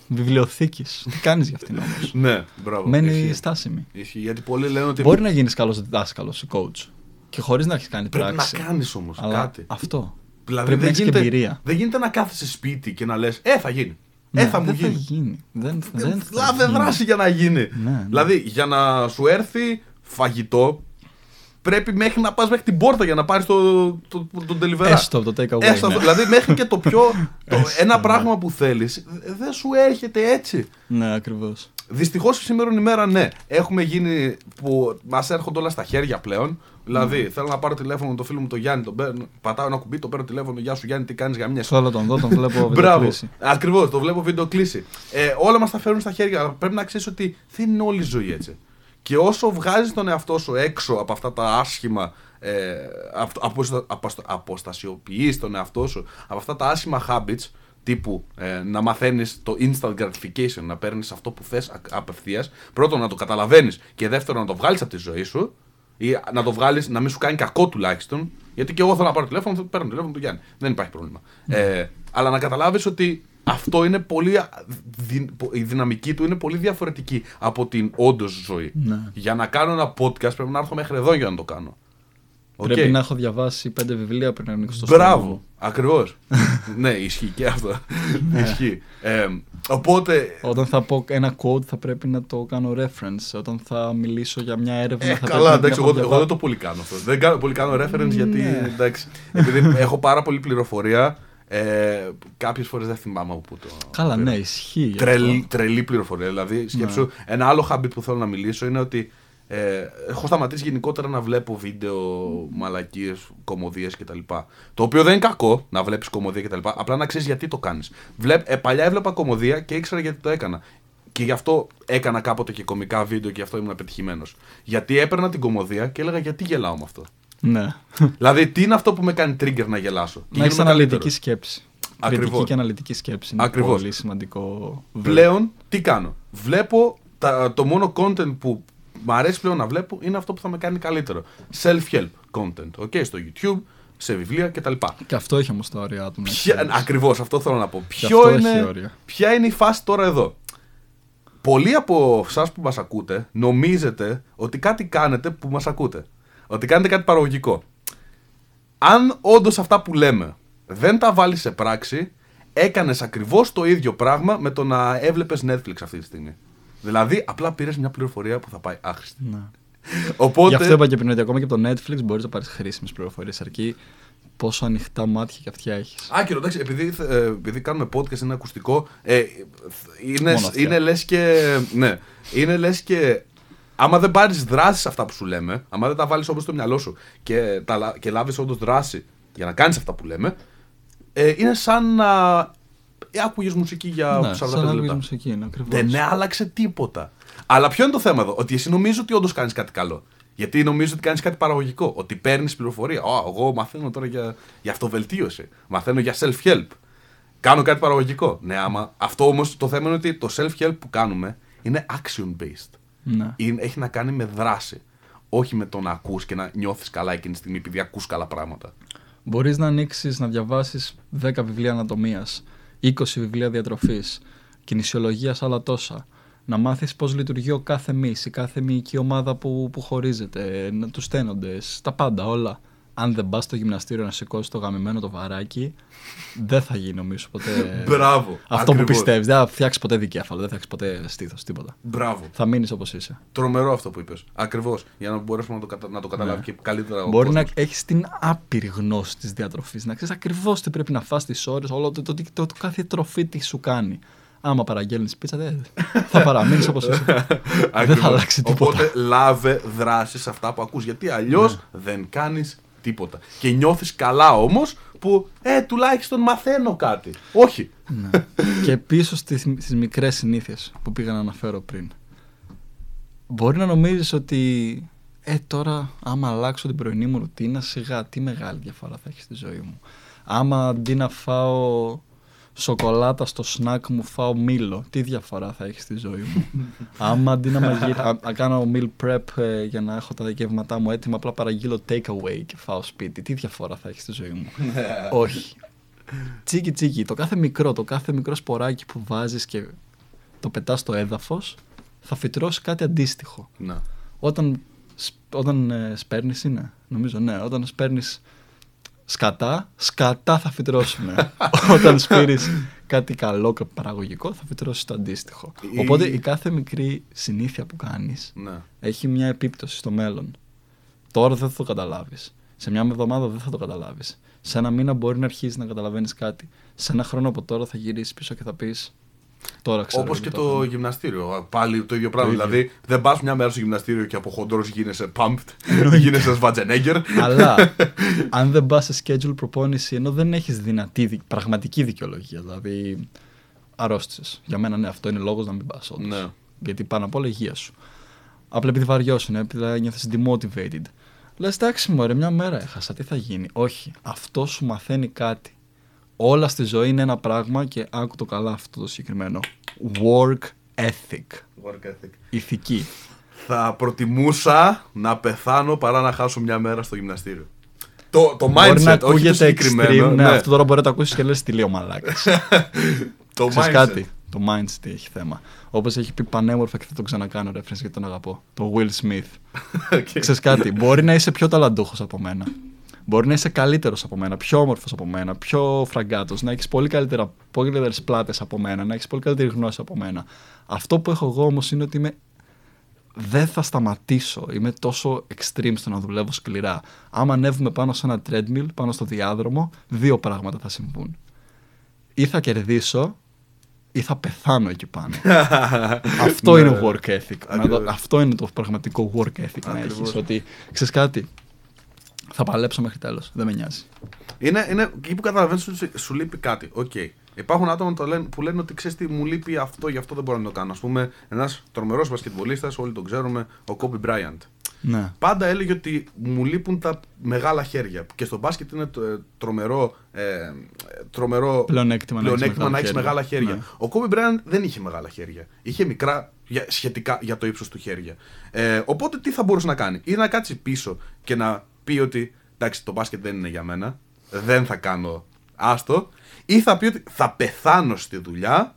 βιβλιοθήκης. Τι κάνεις για αυτήν όμως. Ναι, μπράβο. Μένει Ισχύει. στάσιμη. Ισχύει, γιατί πολλοί λένε ότι Μπορεί να γίνεις καλός δάσκαλος, coach, και χωρίς να έχεις κάνει πρέπει πράξη. να κάνεις όμως αλλά κάτι. αυτό. Δηλαδή πρέπει να δεν έχεις και γίνεται, εμπειρία. δεν γίνεται να κάθεσαι σπίτι και να λες: Ε, θα γίνει. ε, Ναι, θα μου δεν γίνει. θα γίνει. Δεν, δεν θα Λάβε γίνει. δράση για να γίνει. Ναι, ναι. Δηλαδή, για να σου έρθει φαγητό, πρέπει μέχρι να πας μέχρι την πόρτα για να πάρεις το, το, το, τον delivery. Έστω από το take away. Έστω ναι. αυτό. Δηλαδή, μέχρι και το πιο. το Έστω, ένα ναι. πράγμα που θέλεις, δεν σου έρχεται έτσι. Ναι, ακριβώς. Δυστυχώς σήμερα ημέρα ναι. Έχουμε γίνει που μας έρχονται όλα στα χέρια πλέον. Δηλαδή, Ναι. θέλω να πάρω τηλέφωνο με το φίλο μου τον Γιάννη, τον παίρνω, πατάω ένα κουμπί, το παίρνω τηλέφωνο. Γεια σου Γιάννη, τι κάνεις για μια Θέλω τον δω, τον βλέπω Μπράβο. βιντεοκλήση. Ακριβώς, το βλέπω βίντεο κλείσει. Ε, όλα μας τα φέρουν στα χέρια, αλλά πρέπει να ξέρεις ότι δεν είναι όλη η ζωή έτσι. Και όσο βγάζεις τον εαυτό σου έξω από αυτά τα άσχημα. Ε, αποστα, αποστα, αποστασιοποιείς τον εαυτό σου από αυτά τα άσχημα habits τύπου ε, να μαθαίνεις το instant gratification, να παίρνεις αυτό που θες απευθείας πρώτον να το καταλαβαίνεις και δεύτερον να το βγάλεις από τη ζωή σου ή να το βγάλεις να μην σου κάνει κακό τουλάχιστον γιατί και εγώ θέλω να πάρω τηλέφωνο, θα παίρνω τηλέφωνο του Γιάννη. Δεν υπάρχει πρόβλημα. Ε, αλλά να καταλάβεις ότι αυτό είναι πολύ. α- δυ- η δυναμική του είναι πολύ διαφορετική από την όντως ζωή. Ναι. Για να κάνω ένα podcast πρέπει να έρθω μέχρι εδώ για να το κάνω. Οκ. Πρέπει να έχω διαβάσει πέντε βιβλία πριν να ανοίξω το στόμα Μπράβο. μου. Ακριβώς. ναι, ισχύει και αυτό. Ναι. ισχύει. Ε, οπότε. Όταν θα πω ένα quote θα πρέπει να το κάνω reference. Όταν θα μιλήσω για μια έρευνα Ε, θα καλά, πρέπει να εντάξει, την εγώ, έχω εγώ διαβάσει. δεν το πολύ κάνω αυτό. Δεν κάνω, πολύ κάνω reference γιατί. Ναι. Εντάξει, επειδή έχω πάρα πολύ πληροφορία. Ε, Κάποιες φορές δεν θυμάμαι από πού το. Καλά, πήρα. ναι, ισχύει. γι' Τρελή, αυτό. τρελή πληροφορία. Δηλαδή, σκέψου, Ναι. ένα άλλο habit που θέλω να μιλήσω είναι ότι ε, έχω σταματήσει γενικότερα να βλέπω βίντεο, μαλακίες, κομμωδίες κτλ. Το οποίο δεν είναι κακό να βλέπεις κομμωδία κτλ. Απλά να ξέρεις γιατί το κάνεις. Ε, παλιά έβλεπα κομμωδία και ήξερα γιατί το έκανα. Και γι' αυτό έκανα κάποτε και κομικά βίντεο και γι' αυτό ήμουν πετυχημένος. Γιατί έπαιρνα την κομμωδία και έλεγα γιατί γελάω με αυτό. Ναι. δηλαδή, τι είναι αυτό που με κάνει trigger να γελάσω; Και Να έχει γίνομαι αναλυτική καλύτερος; σκέψη. Ακριβώς. Κριτική και αναλυτική σκέψη. Είναι Ακριβώς. πολύ σημαντικό. Πλέον τι κάνω; Βλέπω τα, το μόνο content που μου αρέσει πλέον να βλέπω είναι αυτό που θα με κάνει καλύτερο. Self-help content. Okay, στο YouTube, σε βιβλία κτλ. Και αυτό έχει όμως τα όρια του. να Ποια, ξέρεις. ακριβώς αυτό θέλω να πω. Και Ποιο αυτό έχει είναι, όρια. ποια είναι η φάση τώρα εδώ; Πολλοί από εσάς που μας ακούτε νομίζετε ότι κάτι κάνετε που μας ακούτε. Ότι κάνετε κάτι παραγωγικό. Αν όντως αυτά που λέμε δεν τα βάλεις σε πράξη, έκανες ακριβώς το ίδιο πράγμα με το να έβλεπες Netflix αυτή τη στιγμή. Δηλαδή, απλά πήρες μια πληροφορία που θα πάει άχρηστη. Ναι. Οπότε, Γι' αυτό είπα και πριν ότι ακόμα και από το Netflix μπορείς να πάρεις χρήσιμες πληροφορίες. Αρκεί πόσο ανοιχτά μάτια και αυτιά έχεις. Άκυρο, εντάξει, επειδή, ε, επειδή κάνουμε podcast, είναι ακουστικό. Ε, είναι, Μόνο αυτιά. είναι λες και. Ναι, είναι λες και. Άμα δεν πάρεις δράση σε αυτά που σου λέμε, άμα δεν τα βάλεις όπως στο μυαλό σου και, τα, λα- και λάβεις όντως δράση για να κάνεις αυτά που λέμε, ε, είναι σαν να ε, άκουγες μουσική για ναι, 45 σαν να λεπτά. ακούεις μουσική, είναι ακριβώς. Δεν άλλαξε τίποτα. Αλλά ποιο είναι το θέμα εδώ, ότι εσύ νομίζεις ότι όντως κάνεις κάτι καλό. Γιατί νομίζω ότι κάνεις κάτι παραγωγικό. Ότι παίρνεις πληροφορία. Ω, εγώ μαθαίνω τώρα για, για αυτοβελτίωση. Μαθαίνω για self-help. Κάνω κάτι παραγωγικό. Ναι, άμα. Αυτό όμως το θέμα είναι ότι το self-help που κάνουμε είναι action-based. Ναι. Είναι- έχει να κάνει με δράση. Όχι με το να ακούς και να νιώθεις καλά εκείνη τη στιγμή επειδή ακούς καλά πράγματα. Μπορείς να ανοίξεις, να διαβάσεις 10 βιβλία ανατομίας, 20 βιβλία διατροφής, κινησιολογίας άλλα τόσα. Να μάθεις πώς λειτουργεί ο κάθε μυς, η κάθε μυϊκή ομάδα που, που χωρίζεται, να τους στένοντες, τα πάντα όλα. Αν δεν πας στο γυμναστήριο να σηκώσεις το γαμημένο το βαράκι, δεν θα γίνει νομίζω ποτέ. Μπράβο. Αυτό που Ακριβώς. πιστεύεις, δεν θα φτιάξεις ποτέ δικέφαλο, δεν θα φτιάξεις ποτέ στήθος, τίποτα. Μπράβο. Θα μείνεις όπως είσαι. Τρομερό αυτό που είπες. Ακριβώς. Για να μπορέσουμε να το, κατα... να το καταλάβει Ναι. και καλύτερα ο Μπορεί να κόσμος. έχεις την άπειρη γνώση της διατροφής, να ξέρεις ακριβώς τι πρέπει να φας τις ώρες, όλο το, το, το, το, το κάθε τροφή τι σου κάνει. Άμα παραγγέλνεις πίτσα, δεν, θα παραμείνεις όπως είσαι. δεν Ακριβώς. θα αλλάξει τίποτα. Οπότε λάβε δράση σε αυτά που ακούς γιατί αλλιώς Ναι. δεν κάνεις τίποτα. Και νιώθεις καλά όμως που ε, τουλάχιστον μαθαίνω κάτι. Όχι. ναι. Και πίσω στις, στις μικρές συνήθειες που πήγα να αναφέρω πριν. Μπορεί να νομίζεις ότι ε, τώρα άμα αλλάξω την πρωινή μου ρουτίνα, σιγά τι μεγάλη διαφορά θα έχει στη ζωή μου. Άμα αντί να φάω σοκολάτα στο σνακ μου φάω μήλο, τι διαφορά θα έχεις στη ζωή μου. άμα αντί να, μαγει... α, να κάνω meal prep ε, για να έχω τα δικαιώματά μου έτοιμα, απλά παραγγείλω take away και φάω σπίτι, τι διαφορά θα έχεις στη ζωή μου. Όχι. Τσίκι τσίκι, το κάθε μικρό, το κάθε μικρό σποράκι που βάζεις και το πετάς στο έδαφος θα φυτρώσει κάτι αντίστοιχο. Να. Όταν, σ- όταν ε, σπέρνεις είναι, νομίζω ναι, όταν σπέρνεις σκατά, σκατά θα φυτρώσουν. όταν σπείρεις κάτι καλό και παραγωγικό θα φυτρώσεις το αντίστοιχο. Η- Οπότε η κάθε μικρή συνήθεια που κάνεις Ναι. έχει μια επίπτωση στο μέλλον. Τώρα δεν θα το καταλάβεις. Σε μια εβδομάδα δεν θα το καταλάβεις. Σε ένα μήνα μπορεί να αρχίσεις να καταλαβαίνεις κάτι. Σε ένα χρόνο από τώρα θα γυρίσεις πίσω και θα πεις. Τώρα ξέρω. Όπως γιατί και το το έκανα». γυμναστήριο. Πάλι το ίδιο πράγμα. Το ίδιο. Δηλαδή δεν πας μια μέρα στο γυμναστήριο και από χοντρός γίνεσαι pumped, γίνεσαι Σβατζενέγκερ. Αλλά αν δεν πας σε schedule προπόνηση ενώ δεν έχεις δυνατή, δι- πραγματική δικαιολογία. Δηλαδή αρρώστησες. Για μένα ναι, αυτό είναι λόγος να μην πας. Ναι. Γιατί πάνω απ' όλα η υγεία σου. Απλά επειδή βαριώσουν, επειδή νιώθεις demotivated. Λες, εντάξει, μωρέ, μια μέρα έχασα, τι θα γίνει. Όχι, αυτό σου μαθαίνει κάτι. Όλα στη ζωή είναι ένα πράγμα και άκου το καλά αυτό το συγκεκριμένο. Work ethic. Work ethic. Ηθική. Θα προτιμούσα να πεθάνω παρά να χάσω μια μέρα στο γυμναστήριο. Το, το μπορεί mindset, να όχι το ακούγεται συγκεκριμένο. extreme, ναι, αυτό τώρα μπορεί να το ακούσεις και λες τι λέει ο μαλάκας. το Ξέρεις mindset. κάτι, το mindset έχει θέμα. Όπως έχει πει πανέμορφα και θα το ξανακάνω reference γιατί τον αγαπώ. Το Will Smith. Okay. Ξέρεις κάτι, μπορεί να είσαι πιο ταλαντούχος από μένα. Μπορεί να είσαι καλύτερος από μένα, πιο όμορφος από μένα, πιο φραγκάτος, να έχεις πολύ, καλύτερα, πολύ καλύτερες πλάτες από μένα, να έχεις πολύ καλύτερη γνώση από μένα. Αυτό που έχω εγώ όμως είναι ότι είμαι... δεν θα σταματήσω. Είμαι τόσο extreme στο να δουλεύω σκληρά. Άμα ανέβουμε πάνω σε ένα treadmill, πάνω στο διάδρομο, δύο πράγματα θα συμβούν. Ή θα κερδίσω ή θα πεθάνω εκεί πάνω. Αυτό Ναι. είναι work ethic. Να το- Ακριβώς. αυτό είναι το πραγματικό work ethic να Ακριβώς. έχεις. Ότι ξέρεις κάτι, θα παλέψω μέχρι τέλος. Δεν με νοιάζει. Είναι, είναι εκεί που καταλαβαίνεις ότι σου, σου λείπει κάτι. Οκ. Υπάρχουν άτομα που, το λένε, που λένε ότι ξέρεις τι, μου λείπει αυτό, γι' αυτό δεν μπορώ να το κάνω. Ας πούμε, ένας τρομερός μπασκετμπολίστας, όλοι τον ξέρουμε, ο Κόμπι Μπράιαντ. Ναι. Πάντα έλεγε ότι μου λείπουν τα μεγάλα χέρια. Και στο μπάσκετ είναι το, ε, τρομερό, ε, τρομερό Πλεονέκτημα να έχεις πλεονέκτημα να μεγάλα έχεις χέρια. μεγάλα χέρια. Ναι. Ο Κόμπι Μπράιαντ δεν είχε μεγάλα χέρια. Είχε μικρά για, σχετικά για το ύψος του χέρια. Ε, οπότε τι θα μπορούσε να κάνει, ή να κάτσει πίσω και να πει ότι εντάξει, το μπάσκετ δεν είναι για μένα, δεν θα κάνω άστο, ή θα πει ότι θα πεθάνω στη δουλειά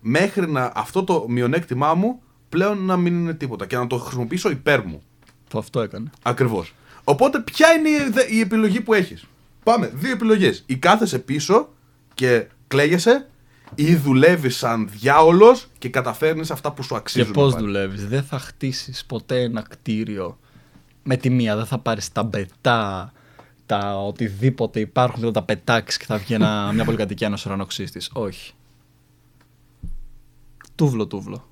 μέχρι να αυτό το μειονέκτημά μου πλέον να μην είναι τίποτα και να το χρησιμοποιήσω υπέρ μου. Το αυτό έκανε. Ακριβώς. Οπότε, ποια είναι η, δε- η επιλογή που έχεις; Πάμε. Δύο επιλογές. Ή κάθεσαι πίσω και κλαίγεσαι, ή δουλεύεις σαν διάολος και καταφέρνεις αυτά που σου Και αξίζουν. πώς να πάρεις. δουλεύεις. Δεν θα χτίσεις ποτέ ένα κτίριο με τη μία. Δεν θα πάρεις τα μπετά, τα οτιδήποτε υπάρχουν, δεν θα τα πετάξεις και θα βγει ένα, μια πολυκατοικία ένας ουρανοξύστης. Όχι. Τούβλο, τούβλο.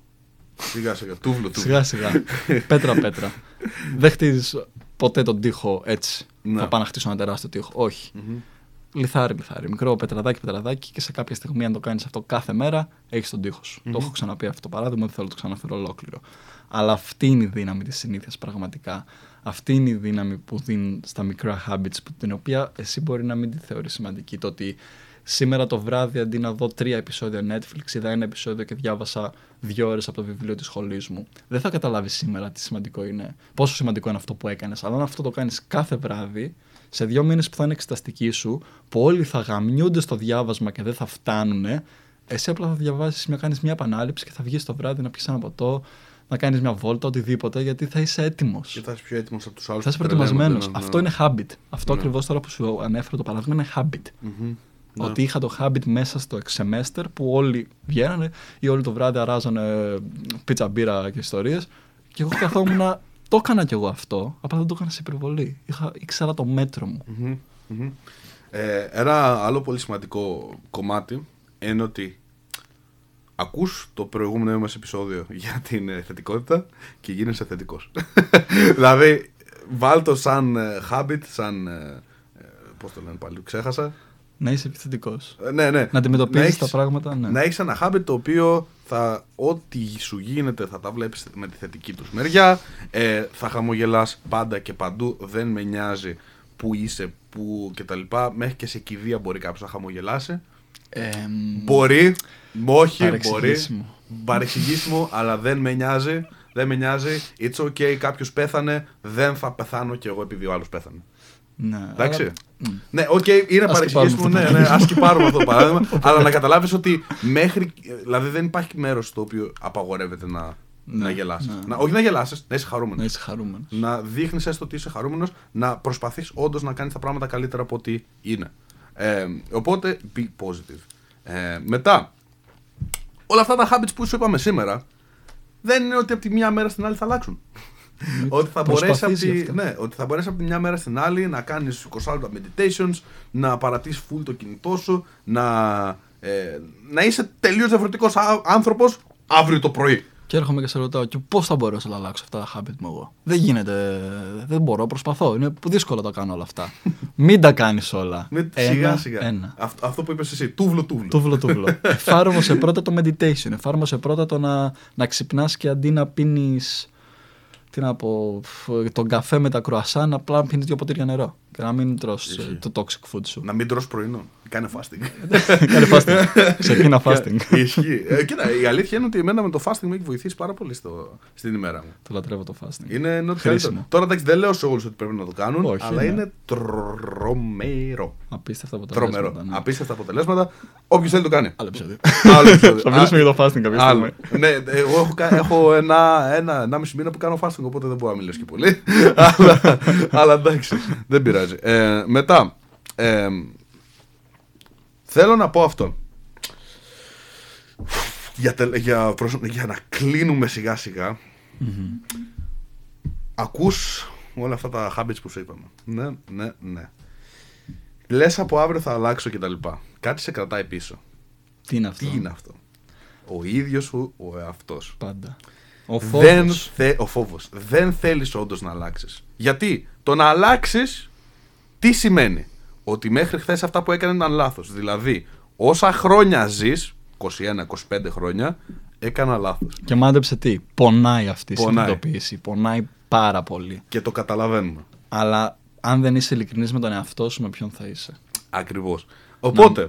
Σιγά σιγά. Τούβλο, τούβλο. Σιγά σιγά. πέτρα πέτρα. Δεν χτίζεις ποτέ τον τοίχο έτσι. Ναι. Θα πάω να χτίσω ένα τεράστιο τοίχο. Όχι. Μμμ. λιθάρι, λιθάρι. Μικρό πετραδάκι, πετραδάκι και σε κάποια στιγμή, αν το κάνεις αυτό κάθε μέρα, έχεις τον τοίχο σου. Το έχω ξαναπεί αυτό το παράδειγμα, δεν θέλω να το ξαναφέρω ολόκληρο. Αλλά αυτή είναι η δύναμη της συνήθειας πραγματικά. Αυτή είναι η δύναμη που δίνει στα μικρά habits, που- την οποία εσύ μπορεί να μην τη θεωρείς σημαντική. Το ότι σήμερα το βράδυ αντί να δω τρία επεισόδια Netflix, είδα ένα επεισόδιο και διάβασα δύο ώρες από το βιβλίο της σχολής μου. Δεν θα καταλάβεις σήμερα τι σημαντικό είναι, πόσο σημαντικό είναι αυτό που έκανες. Αλλά αν αυτό το κάνεις κάθε βράδυ, σε δύο μήνες που θα είναι εξεταστική σου, που όλοι θα γαμιούνται στο διάβασμα και δεν θα φτάνουν, εσύ απλά θα διαβάσεις, να κάνεις μια επανάληψη και θα βγεις το βράδυ να πιεις ένα ποτό, να κάνεις μια βόλτα, οτιδήποτε, γιατί θα είσαι έτοιμος. Και θα είσαι πιο έτοιμος από τους άλλους. Θα είσαι προετοιμασμένος. ναι, Αυτό είναι habit. Αυτό ακριβώς τώρα που σου ανέφερα το παράδειγμα είναι habit. Ναι. Ότι είχα το habit μέσα στο semester που όλοι βγαίνανε ή όλοι το βράδυ αράζανε πίτσα, μπύρα και ιστορίες. Και εγώ καθόμουν. το έκανα κι εγώ αυτό, απλά δεν το έκανα σε υπερβολή. Είχα, ήξερα το μέτρο μου. Μμμ, μμμ. Ε, ένα άλλο πολύ σημαντικό κομμάτι είναι ότι ακούς το προηγούμενο μας επεισόδιο για την ε, θετικότητα και γίνεσαι θετικός. δηλαδή, βάλ το σαν ε, habit, σαν... ε, ε, πώς το λένε πάλι, ξέχασα. Να είσαι επιθετικός. Ε, ναι, ναι. Να αντιμετωπίζεις έχεις- τα πράγματα. Ναι. Να έχεις ένα habit το οποίο θα, ό,τι σου γίνεται θα τα βλέπεις με τη θετική τους μεριά. Ε, θα χαμογελάς πάντα και παντού. Δεν με νοιάζει που είσαι, που κτλ. Μέχρι και σε κηδεία μπορεί κάποιος να χαμογελάσει. Ε, Μπορεί, όχι, μπορείς. Παρεξηγήσιμο. Παρεξηγήσιμο, αλλά δεν με νοιάζει. Δεν με νοιάζει. It's okay, κάποιος πέθανε. Δεν θα πεθάνω κι εγώ επειδή ο άλλος πέθανε. ναι, Εντάξει. αλλά- Μμ. Ναι, οκ, είναι Ας παρεξηγήσιμο. το πάρουμε Ναι, αυτό το ναι, ας πάρουμε αυτό το παράδειγμα. αλλά να καταλάβεις ότι μέχρι. Δηλαδή δεν υπάρχει μέρος στο οποίο απαγορεύεται να, Ναι, να γελάσει. ναι. Να, όχι να γελάσεις, να είσαι χαρούμενος. Να είσαι χαρούμενος. Να δείχνεις έστω ότι είσαι χαρούμενος, να προσπαθείς όντως να κάνεις τα πράγματα καλύτερα από ό,τι είναι. Ε, οπότε, be positive. Ε, μετά, όλα αυτά τα habits που σου είπαμε σήμερα, δεν είναι ότι από τη μία μέρα στην άλλη θα αλλάξουν. ότι, θα μπορέσει από προσπαθείς τη, γι' αυτό. ναι, ότι θα μπορέσει από τη μια μέρα στην άλλη να κάνεις 20 λεπτά meditations, να παρατήσεις full το κινητό σου, να, ε, να είσαι τελείως διαφορετικός άνθρωπος αύριο το πρωί. Και έρχομαι και σε ρωτάω, και πώς θα μπορέσω να αλλάξω αυτά τα habit μου εγώ; Δεν γίνεται. Δεν μπορώ, προσπαθώ. Είναι δύσκολο να τα κάνω όλα αυτά. Μην τα κάνεις όλα. Με, ένα, σιγά σιγά. Ένα. Αυτό, αυτό που είπες εσύ, τούβλο τούβλο. Τούβλο, τούβλο. Εφάρμοσε πρώτα το meditation. Εφάρμοσε πρώτα το να, να ξυπνάς και αντί να πίνεις. Τι να πω, φ- τον καφέ με τα κρουασάν, απλά να πίνεις δύο ποτήρια νερό. Και να μην τρως ε, Ισχύει. το toxic food σου. Να μην τρως πρωινό. Κάνε fasting. Κάνε fasting. Ξεκίνα fasting. Ισχύει. Ε, κοίτα, η αλήθεια είναι ότι εμένα με το fasting με έχει βοηθήσει πάρα πολύ στο, στην ημέρα μου. το λατρεύω το fasting. Είναι ό,τι Χρήσιμο. καλύτερο. Τώρα εντάξει, δεν λέω σε όλους ότι πρέπει να το κάνουν, Όχι, αλλά ναι. είναι τρομερό. Απίστευτα αποτελέσματα. Τρομερό. ναι. Απίστευτα αποτελέσματα. Όποιος θέλει το κάνει. Άλλο επεισόδιο. Άλλο επεισόδιο. Θα μιλήσουμε Α, για το fasting κάποια Άλλο. στιγμή. ναι, εγώ έχω, κα- έχω ένα, ένα, ένα μισή μήνα που κάνω fasting, οπότε δεν μπορώ να μιλήσω και πολύ. αλλά, αλλά εντάξει, δεν πειράζει. Ε, μετά, ε, θέλω να πω αυτό. Για, τελ- για, προς- για να κλείνουμε σιγά σιγά, ακούς όλα αυτά τα habits που σου είπαμε. Ναι, ναι, ναι. Λες από αύριο θα αλλάξω και τα λοιπά. Κάτι σε κρατάει πίσω. Τι είναι αυτό; Τι είναι αυτό; Ο ίδιος σου ο εαυτός. Πάντα. Ο Δεν φόβος. θε, ο φόβος. Δεν θέλεις όντως να αλλάξεις. Γιατί το να αλλάξεις τι σημαίνει; Ότι μέχρι χθες αυτά που έκανε ήταν λάθος. Δηλαδή όσα χρόνια ζεις, 21-25 χρόνια, έκανα λάθος. Και μάντεψε τι; Πονάει αυτή η Πονάει. συνειδητοποίηση. Πονάει πάρα πολύ. Και το καταλαβαίνουμε. Αλλά αν δεν είσαι ειλικρινής με τον εαυτό σου, με ποιον θα είσαι; Ακριβώς. Οπότε,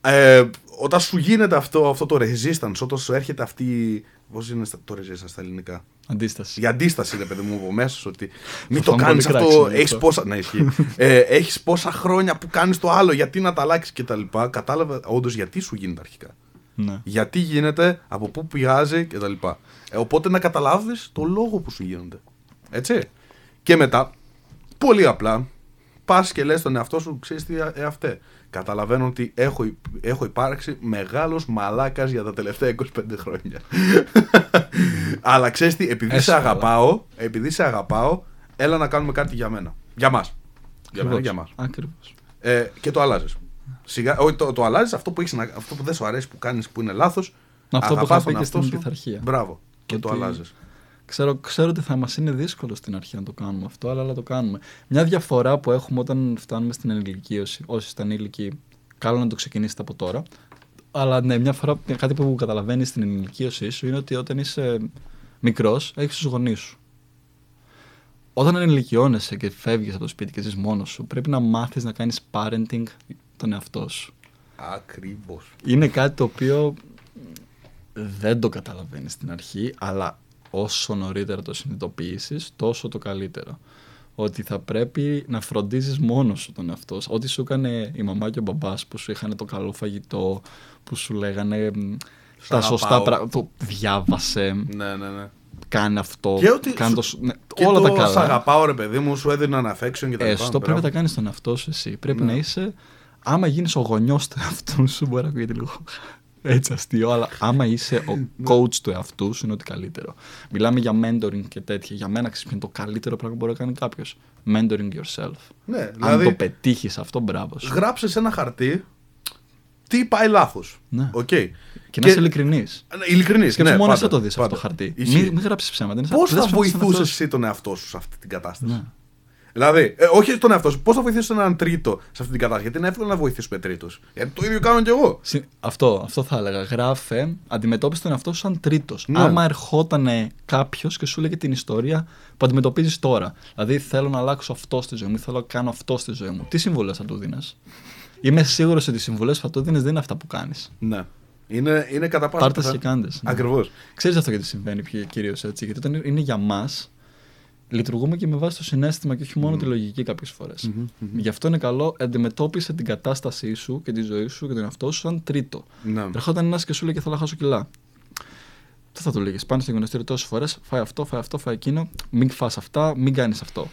ε, όταν σου γίνεται αυτό, αυτό το resistance, όταν σου έρχεται αυτή. Πώς είναι στα- το resistance στα ελληνικά; Αντίσταση. Η αντίσταση, είναι παιδί μου, από μέσα σου, ότι μην Θα το φάμε κάνεις πολύ αυτό. κράξιμο Έχεις αυτό. πόσα. Ναι, ισχύει. ε, έχεις πόσα χρόνια που κάνεις το άλλο, γιατί να τα αλλάξεις κτλ. Κατάλαβε όντως γιατί σου γίνεται αρχικά. Ναι. Γιατί γίνεται, από πού πηγάζει κτλ. Ε, οπότε να καταλάβεις το λόγο που σου γίνονται. Έτσι. Και μετά, πολύ απλά, πας και λες τον εαυτό σου, ξέρεις τι, εαυτέ. Καταλαβαίνω ότι έχω, υ- έχω υπάρξει μεγάλος μαλάκας για τα τελευταία 25 χρόνια. Αλλά ξέρεις τι, επειδή σε Έσχαλα. αγαπάω, επειδή σε αγαπάω, έλα να κάνουμε κάτι για μένα. Για μας. Για μένα, για μας. Ακριβώς. Ε, και το αλλάζεις. Σιγά, όχι, το, το αλλάζεις αυτό που, έχεις, να- αυτό που δεν σου αρέσει που κάνεις που είναι λάθος. Αυτό που είχα πει και στην πειθαρχία. Μπράβο. Και το Ότι αλλάζεις. Ξέρω, ξέρω ότι θα μας είναι δύσκολο στην αρχή να το κάνουμε αυτό, αλλά, αλλά το κάνουμε. Μια διαφορά που έχουμε όταν φτάνουμε στην ενηλικίωση, όσοι είστε ανήλικοι, καλό να το ξεκινήσετε από τώρα. Αλλά ναι, μια φορά κάτι που καταλαβαίνεις στην ενηλικίωσή σου είναι ότι όταν είσαι μικρός, έχεις τους γονείς σου. Όταν ενηλικιώνεσαι και φεύγεις από το σπίτι και ζεις μόνος σου, πρέπει να μάθεις να κάνεις parenting τον εαυτό σου. Ακριβώς. Είναι κάτι το οποίο δεν το καταλαβαίνεις στην αρχή, αλλά όσο νωρίτερα το συνειδητοποιήσεις, τόσο το καλύτερο. Ότι θα πρέπει να φροντίζεις μόνος σου τον εαυτό σου. Ό,τι σου έκανε η μαμά και ο μπαμπάς που σου είχαν το καλό φαγητό, που σου λέγανε τα σωστά πράγματα. Το διάβασε. Ναι, ναι, ναι. Κάνε αυτό. Και ότι κάνε το, σου- ναι, Και όλα το τα καλά. Σ' αγαπάω, ρε παιδί μου, σου έδιναν affection και τα λοιπά. Έστω πρέπει Μπράβο. να τα κάνεις τον εαυτό σου εσύ. Πρέπει Ναι. να είσαι. Άμα γίνεις ο γονιός του εαυτού σου, μπορεί να ακούγεται λίγο έτσι αστείο, αλλά άμα είσαι ο Ναι. coach του εαυτού σου, είναι ό,τι καλύτερο. Μιλάμε για mentoring και τέτοια. Για μένα ξέρεις ποιο είναι το καλύτερο πράγμα που μπορεί να κάνει κάποιος. Mentoring yourself. Ναι, Αν δηλαδή, το πετύχεις αυτό, μπράβο. σου. γράψε σε ένα χαρτί τι πάει λάθος. Ναι. Οκ. Και να είσαι ειλικρινής. Ειλικρινής. Σκέψου ναι, μόνος πάντα, εσύ το δεις αυτό πάντα. το χαρτί. Ισχύει. Μην, μην γράψεις ψέματα. είναι σαν- Πώς δεν θα σου φαίνεται στον βοηθούσες εαυτό σου. εσύ τον εαυτό σου σε αυτή την κατάσταση; Ναι. Δηλαδή, ε, όχι τον εαυτό σου, πώς θα βοηθήσεις έναν τρίτο σε αυτή την κατάσταση; Γιατί είναι εύκολο να βοηθήσουμε τρίτους. Γιατί το ίδιο κάνω κι εγώ. Συ- Αυτό, αυτό θα έλεγα. Γράφε, αντιμετώπισε τον εαυτό σου σαν τρίτος. Ναι. Άμα ερχόταν κάποιος και σου έλεγε την ιστορία που αντιμετωπίζεις τώρα. Δηλαδή, θέλω να αλλάξω αυτό στη ζωή μου, ή θέλω να κάνω αυτό στη ζωή μου. Τι συμβουλές θα του δίνει. Είμαι σίγουρος ότι οι συμβουλές που θα του δίνεις δεν είναι αυτά που κάνεις. Ναι. Είναι, είναι κατά πάσα Πάρτε πιθα- και κάντε. Ακριβώς. Ξέρεις αυτό γιατί συμβαίνει κυρίως έτσι. Γιατί όταν είναι για μας, λειτουργούμε και με βάση το συνέστημα και όχι μόνο τη λογική κάποιες φορές. Γι' αυτό είναι καλό αντιμετώπισε την κατάστασή σου και τη ζωή σου και τον εαυτό σου σαν τρίτο. Ναι. Ερχόταν ένας και σου λέει και θέλω να χάσω κιλά. Τι θα του λέγες. Πάνε στο γυμναστήριο τόσες φορές, φάει αυτό, φάει αυτό, φάει εκείνο. Μην φας αυτά, μην κάνεις αυτό.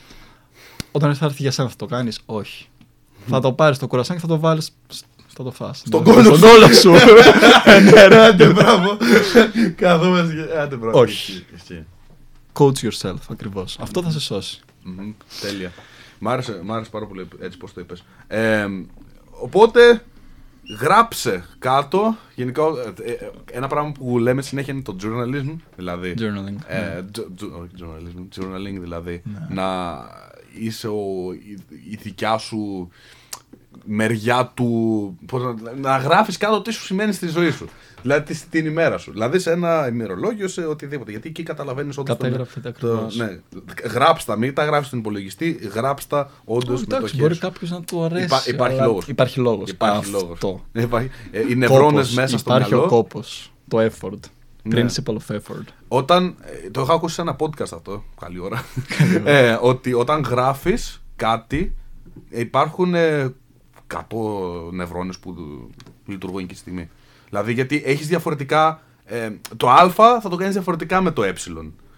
Όταν θα έρθει για σένα, θα το κάνεις, όχι. θα το πάρεις το κουρασάν και θα το βάλεις. Θα το φας. Στον Ναι, κόλλο Στον σου. κόλλο σου. Ναι, ρε. Άντε, μπράβο. Καθόμαστε και. Άντε, μπράβο. Όχι. Ισχύει, ισχύει. Coach yourself, ακριβώς. Αυτό θα σε σώσει. Μμμ, Τέλεια. Μ' άρεσε, μ' άρεσε πάρα πολύ έτσι πώς το είπες. Ε, οπότε, γράψε κάτω, γενικά, ε, ε, ένα πράγμα που λέμε συνέχεια είναι το journalism, δηλαδή... Journaling. Ε, ναι. τζο- τζο- όχι journalism, journaling δηλαδή, Ναι. να είσαι ο, η, η δικιά σου μεριά του, πώς να, να γράφεις κάτω τι σου σημαίνει στη ζωή σου. Δηλαδή τη- την ημέρα σου. Δηλαδή σε ένα ημερολόγιο, σε οτιδήποτε. Γιατί εκεί καταλαβαίνεις όντως τον- Κατέγραφε τα το, ακριβώς. ναι, γράψτα, μην τα γράφει στον υπολογιστή, γράψτα όντως Όχι, με το εντάξει, χέρι. μπορεί σου. κάποιος να του αρέσει. Υπά- υπάρχει αλλά λόγος. Υπάρχει λόγος. Υπάρχει λόγος. Αυτό. Υπάρχει, ε, οι νευρώνες Κόπος. μέσα στο Υπάρχει μυαλό. ο κόπος. Το effort. Ναι. Principle of effort. Όταν, ε, το έχω ακούσει σε ένα podcast αυτό, καλή ώρα, ε, ότι όταν γράφεις κάτι ε, υπάρχουν ε, 100 νευρώνες που λειτουργούν εκεί τη στιγμή. Δηλαδή γιατί έχεις διαφορετικά, ε, το α θα το κάνεις διαφορετικά με το ε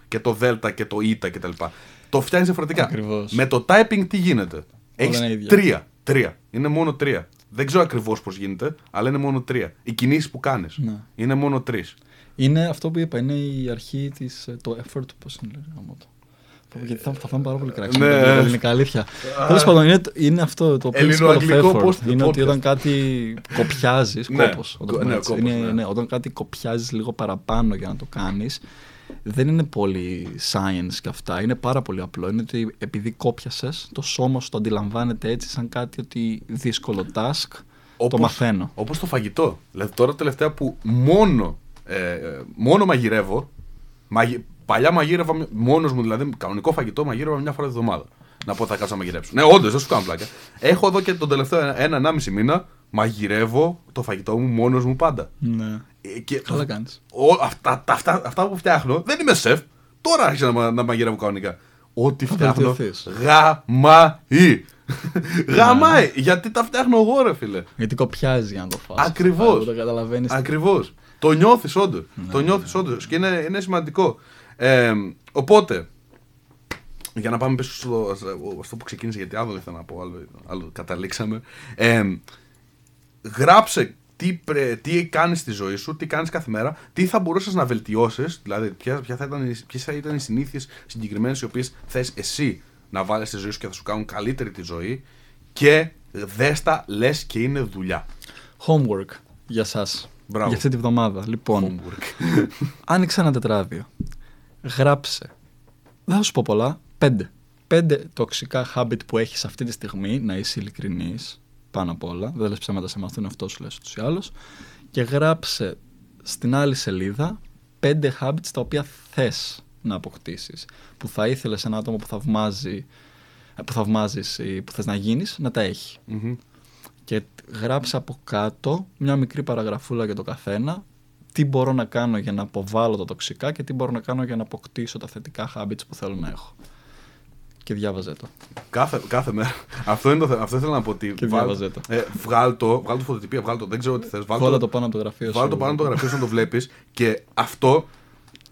και το δ και το η κτλ. Το φτιάχνεις διαφορετικά. Ακριβώς. Με το typing τι γίνεται; Έχεις είναι ίδια. τρία. Τρία. Είναι μόνο τρία. Δεν ξέρω ακριβώς πώς γίνεται, αλλά είναι μόνο τρία. Οι κινήσεις που κάνεις Ναι. είναι μόνο τρεις. Είναι αυτό που είπα, είναι η αρχή της. Το effort, πώς είναι, λέει, γάμο το. Γιατί θα, θα φάμε πάρα πολύ κράξιμο. Ναι. Ναι. ελληνικά αλήθεια. Τέλος πάντων, είναι, είναι αυτό το principle of Ελληνοαγγλικό effort. post- Είναι ότι podcast. όταν κάτι κοπιάζεις. Ναι. κόπος, Κο- όταν, ναι, έτσι. κόπος, είναι, ναι. ναι, όταν κάτι κοπιάζεις λίγο παραπάνω για να το κάνεις, δεν είναι πολύ science και αυτά. Είναι πάρα πολύ απλό. Είναι ότι επειδή κόπιασες, το σώμα σου το αντιλαμβάνεται έτσι σαν κάτι ότι δύσκολο task. το Όπως- μαθαίνω. Όπως το φαγητό. Δηλαδή τώρα τελευταία που μόνο, ε, ε, μόνο μαγειρεύω. Μαγει... Παλιά μαγείρευα μόνος μου, δηλαδή κανονικό φαγητό μαγείρευα μια φορά τη βδομάδα. Να πω θα κάτσω να μαγειρέψω. Ναι, όντως, δεν σου κάνω πλάκα. Έχω εδώ και τον τελευταίο ένα- ένα-ενάμιση μήνα μαγειρεύω το φαγητό μου μόνος μου πάντα. Ναι. Ε, Και Καλά κάνεις. ο- αυτά, τα- αυτά, αυτά που φτιάχνω δεν είμαι σεφ. Τώρα άρχισα να, μα- να μαγειρεύω κανονικά. Ό,τι Θα φτιάχνω. βελτιωθείς. Γαμάει. Γαμάει. Γιατί τα φτιάχνω εγώ, ρε φίλε. Γιατί κοπιάζει για να το φας. Ακριβώς. Δεν το καταλαβαίνεις. Ακριβώς. Το νιώθεις όντως. Ναι, το νιώθεις όντως. Και είναι, είναι σημαντικό. Ε, οπότε, για να πάμε πίσω στο, στο- αυτό που ξεκίνησε, γιατί άλλο ήθελα να πω, άλλο, άλλο καταλήξαμε. Ε, γράψε τι, πρέ, τι κάνεις στη ζωή σου, τι κάνεις κάθε μέρα, τι θα μπορούσες να βελτιώσεις, δηλαδή ποια, ποια θα ήταν, οι- ποιες θα ήταν οι συνήθειες συγκεκριμένες οι οποίες θες εσύ να βάλεις στη ζωή σου και θα σου κάνουν καλύτερη τη ζωή και δέστα λες και είναι δουλειά. Homework για εσά. Μπράβο. Για αυτή τη βδομάδα. Λοιπόν, Homework. άνοιξε ένα τετράδιο. Γράψε. Δεν θα σου πω πολλά. Πέντε. Πέντε τοξικά habit που έχεις αυτή τη στιγμή, να είσαι ειλικρινής, πάνω απ' όλα. Δεν λες ψέματα σε μαθούν αυτό σου λες ούτως ή άλλως. Και γράψε στην άλλη σελίδα πέντε habits τα οποία θες να αποκτήσεις. Που θα ήθελες ένα άτομο που θαυμάζει που θαυμάζεις ή που θες να γίνεις να τα έχει. Μμμ. Και γράψε από κάτω μια μικρή παραγραφούλα για το καθένα τι μπορώ να κάνω για να αποβάλω τα τοξικά και τι μπορώ να κάνω για να αποκτήσω τα θετικά habits που θέλω να έχω. Και διάβαζε το. Κάθε, κάθε μέρα. αυτό, είναι το, θε- αυτό ήθελα να πω. Ότι Και βάλ- διάβαζε το. Ε, βγάλ το, βγάλ το φωτοτυπία, βγάλ το. Δεν ξέρω τι θες. Βάλ Βάλα το, το πάνω από το γραφείο βάλ σου. το πάνω από το γραφείο σου να το βλέπεις και αυτό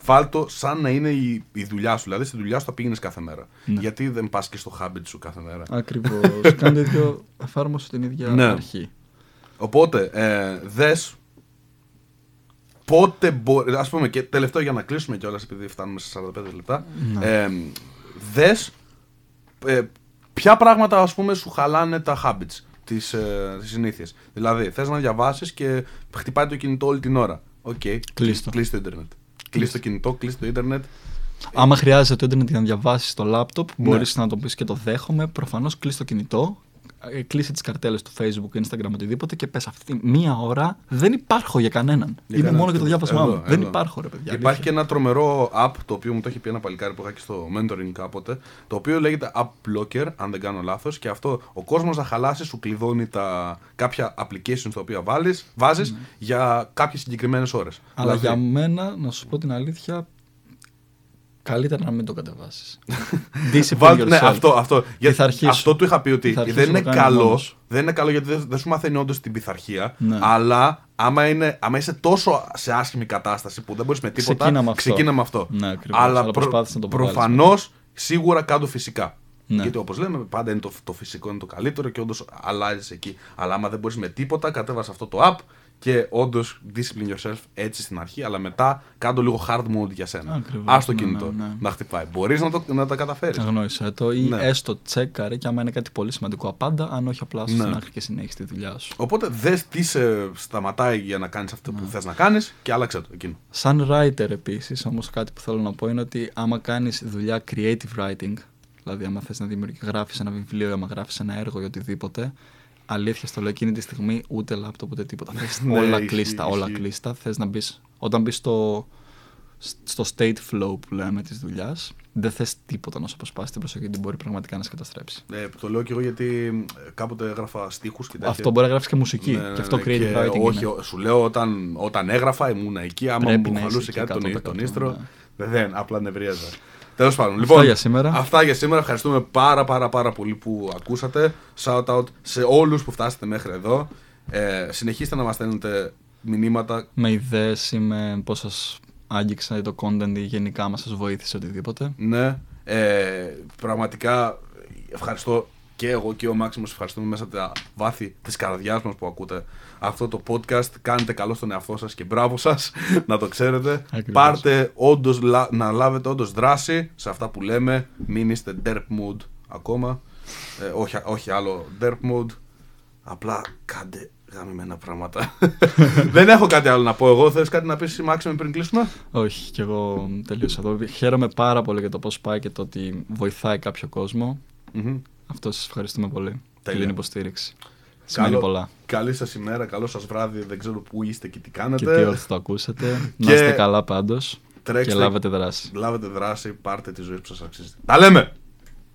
βάλ το σαν να είναι η, η δουλειά σου. Δηλαδή στη δουλειά σου θα πήγαινες κάθε μέρα. Ναι. Γιατί δεν πας και στο habit σου κάθε μέρα; Ακριβώς. Κάνει το ίδιο, εφάρμοσε την ίδια Ναι. αρχή. Οπότε, ε, δες πότε μπορεί. Α πούμε και τελευταίο για να κλείσουμε κιόλας, επειδή φτάνουμε σε 45 λεπτά. Ναι. Ε, δες ε, ποια πράγματα ας πούμε σου χαλάνε τα habits, τις, ε, τις συνήθειες. Δηλαδή, θες να διαβάσεις και χτυπάει το κινητό όλη την ώρα. Οκ. Κλείς το. Κλείς το ίντερνετ. Κλείς το κινητό, κλείς το ίντερνετ. Άμα χρειάζεται το ίντερνετ για να διαβάσεις το λάπτοπ, Ναι. μπορείς να το πεις και το δέχομαι. Προφανώς κλείσει το κινητό, ε, κλείσε τις καρτέλες του Facebook, Instagram, οτιδήποτε και πες αυτή μία ώρα δεν υπάρχω για κανέναν. Για Είναι κανένα. μόνο για το διάβασμά Εδώ, μου. Δεν εδώ. υπάρχω, ρε παιδιά. Υπάρχει και αλήθεια. ένα τρομερό app το οποίο μου το έχει πει ένα παλικάρι που είχα και στο mentoring κάποτε. Το οποίο λέγεται App Blocker, αν δεν κάνω λάθος. Και αυτό ο κόσμος να χαλάσει σου κλειδώνει τα, κάποια applications τα οποία βάλεις, βάζεις για κάποιες συγκεκριμένες ώρες. Ναι. Αλλά για μένα, να σου πω την αλήθεια, καλύτερα να μην το κατεβάσεις. Discipline Βάλτε, ναι, yourself. αυτό, αυτό. Γιατί Πειθαρχήσου. αυτό του είχα πει ότι Πειθαρχήσου δεν να είναι το κάνεις καλό. μόνος. Δεν είναι καλό γιατί δεν, δεν σου μαθαίνει όντως την πειθαρχία. Ναι. Αλλά άμα, είναι, άμα είσαι τόσο σε άσχημη κατάσταση που δεν μπορείς με τίποτα. Ξεκίνα με αυτό. ξεκίνα με αυτό. Ναι, ακριβώς. αλλά Αλλά προσπάθησες να το προβάλλεις προφανώς σίγουρα κάτω φυσικά. Ναι. Γιατί όπως λέμε, πάντα είναι το, το φυσικό είναι το καλύτερο και όντως αλλάζεις εκεί. Αλλά άμα δεν μπορείς με τίποτα, κατέβασε αυτό το app και όντως discipline yourself έτσι στην αρχή, αλλά μετά κάτω λίγο hard mode για σένα. Ακριβώς, Α το ναι, κινητό ναι, ναι. να χτυπάει. Μπορείς να, το, να τα καταφέρεις. Αγνώρισε το ή Ναι. έστω τσέκαρε και άμα είναι κάτι πολύ σημαντικό απάντα, αν όχι απλά Ναι. στην άκρη και συνέχισε τη δουλειά σου. Οπότε δες τι σε σταματάει για να κάνεις αυτό Ναι. που θες να κάνεις και άλλαξε το εκείνο. Σαν writer επίσης, όμως κάτι που θέλω να πω είναι ότι άμα κάνεις δουλειά creative writing, δηλαδή άμα θες να δημιουργήσεις, γράφεις ένα βιβλίο ή άμα γράφεις ένα έργο ή οτιδήποτε, αλήθεια στο λέω εκείνη τη στιγμή ούτε λάπτοπ ούτε τίποτα. Θες Ναι, όλα ισχύει, κλείστα, όλα ισχύει. κλείστα. Θες να μπεις, όταν μπεις στο, στο state flow που λέμε της δουλειάς, δεν θες τίποτα να σου αποσπάσει την προσοχή, γιατί μπορεί πραγματικά να σε καταστρέψει. Ε, το λέω και εγώ γιατί ε, κάποτε έγραφα στίχους και τέτοια. Αυτό μπορεί να γράψεις και μουσική. Ναι, ναι, και αυτό ναι, creative και writing όχι, είναι. ο- σου λέω όταν, όταν έγραφα ήμουν εκεί. Άμα Πρέπει μου να είσαι χαλούσε εκεί κάτι τον, 100%, τον ίστρο. ναι. Δεν, απλά νευρίαζα. Τέλος πάντων. Λοιπόν, για σήμερα. Αυτά για σήμερα. Ευχαριστούμε πάρα πάρα πάρα πολύ που ακούσατε. Shout out σε όλους που φτάσατε μέχρι εδώ. Ε, συνεχίστε να μας στέλνετε μηνύματα. με ιδέες ή με πώς σας άγγιξε το content ή γενικά μας σας βοήθησε οτιδήποτε. Ναι. Ε, πραγματικά ευχαριστώ και εγώ και ο Μάξιμος ευχαριστούμε μέσα από τα βάθη της καρδιάς μας που ακούτε αυτό το podcast. Κάνετε καλό στον εαυτό σας και μπράβο σας, να το ξέρετε. Ακριβώς. Πάρτε όντως, λα- να λάβετε όντως δράση σε αυτά που λέμε. Μην είστε derp mood ακόμα. Ε, όχι, όχι άλλο derp mood. Απλά κάντε γαμημένα πράγματα. Δεν έχω κάτι άλλο να πω εγώ. Θες κάτι να πεις Μάξιμο πριν κλείσουμε; Όχι, και εγώ τελείωσα εδώ. Χαίρομαι πάρα πολύ για το πώς πάει και το ότι βοηθάει κάποιο κόσμο. Μμμ. Αυτό σας ευχαριστούμε πολύ για Τέλεια. την υποστήριξη. Σημαίνει πολλά. Καλή σας ημέρα, καλό σας βράδυ. Δεν ξέρω πού είστε και τι Και κάνετε. τι όρθιο το ακούσατε. Και Να είστε καλά πάντως. Τρέξτε. Και λάβετε δράση. Λάβετε δράση, πάρτε τη ζωή που σας αξίζει. Τα λέμε!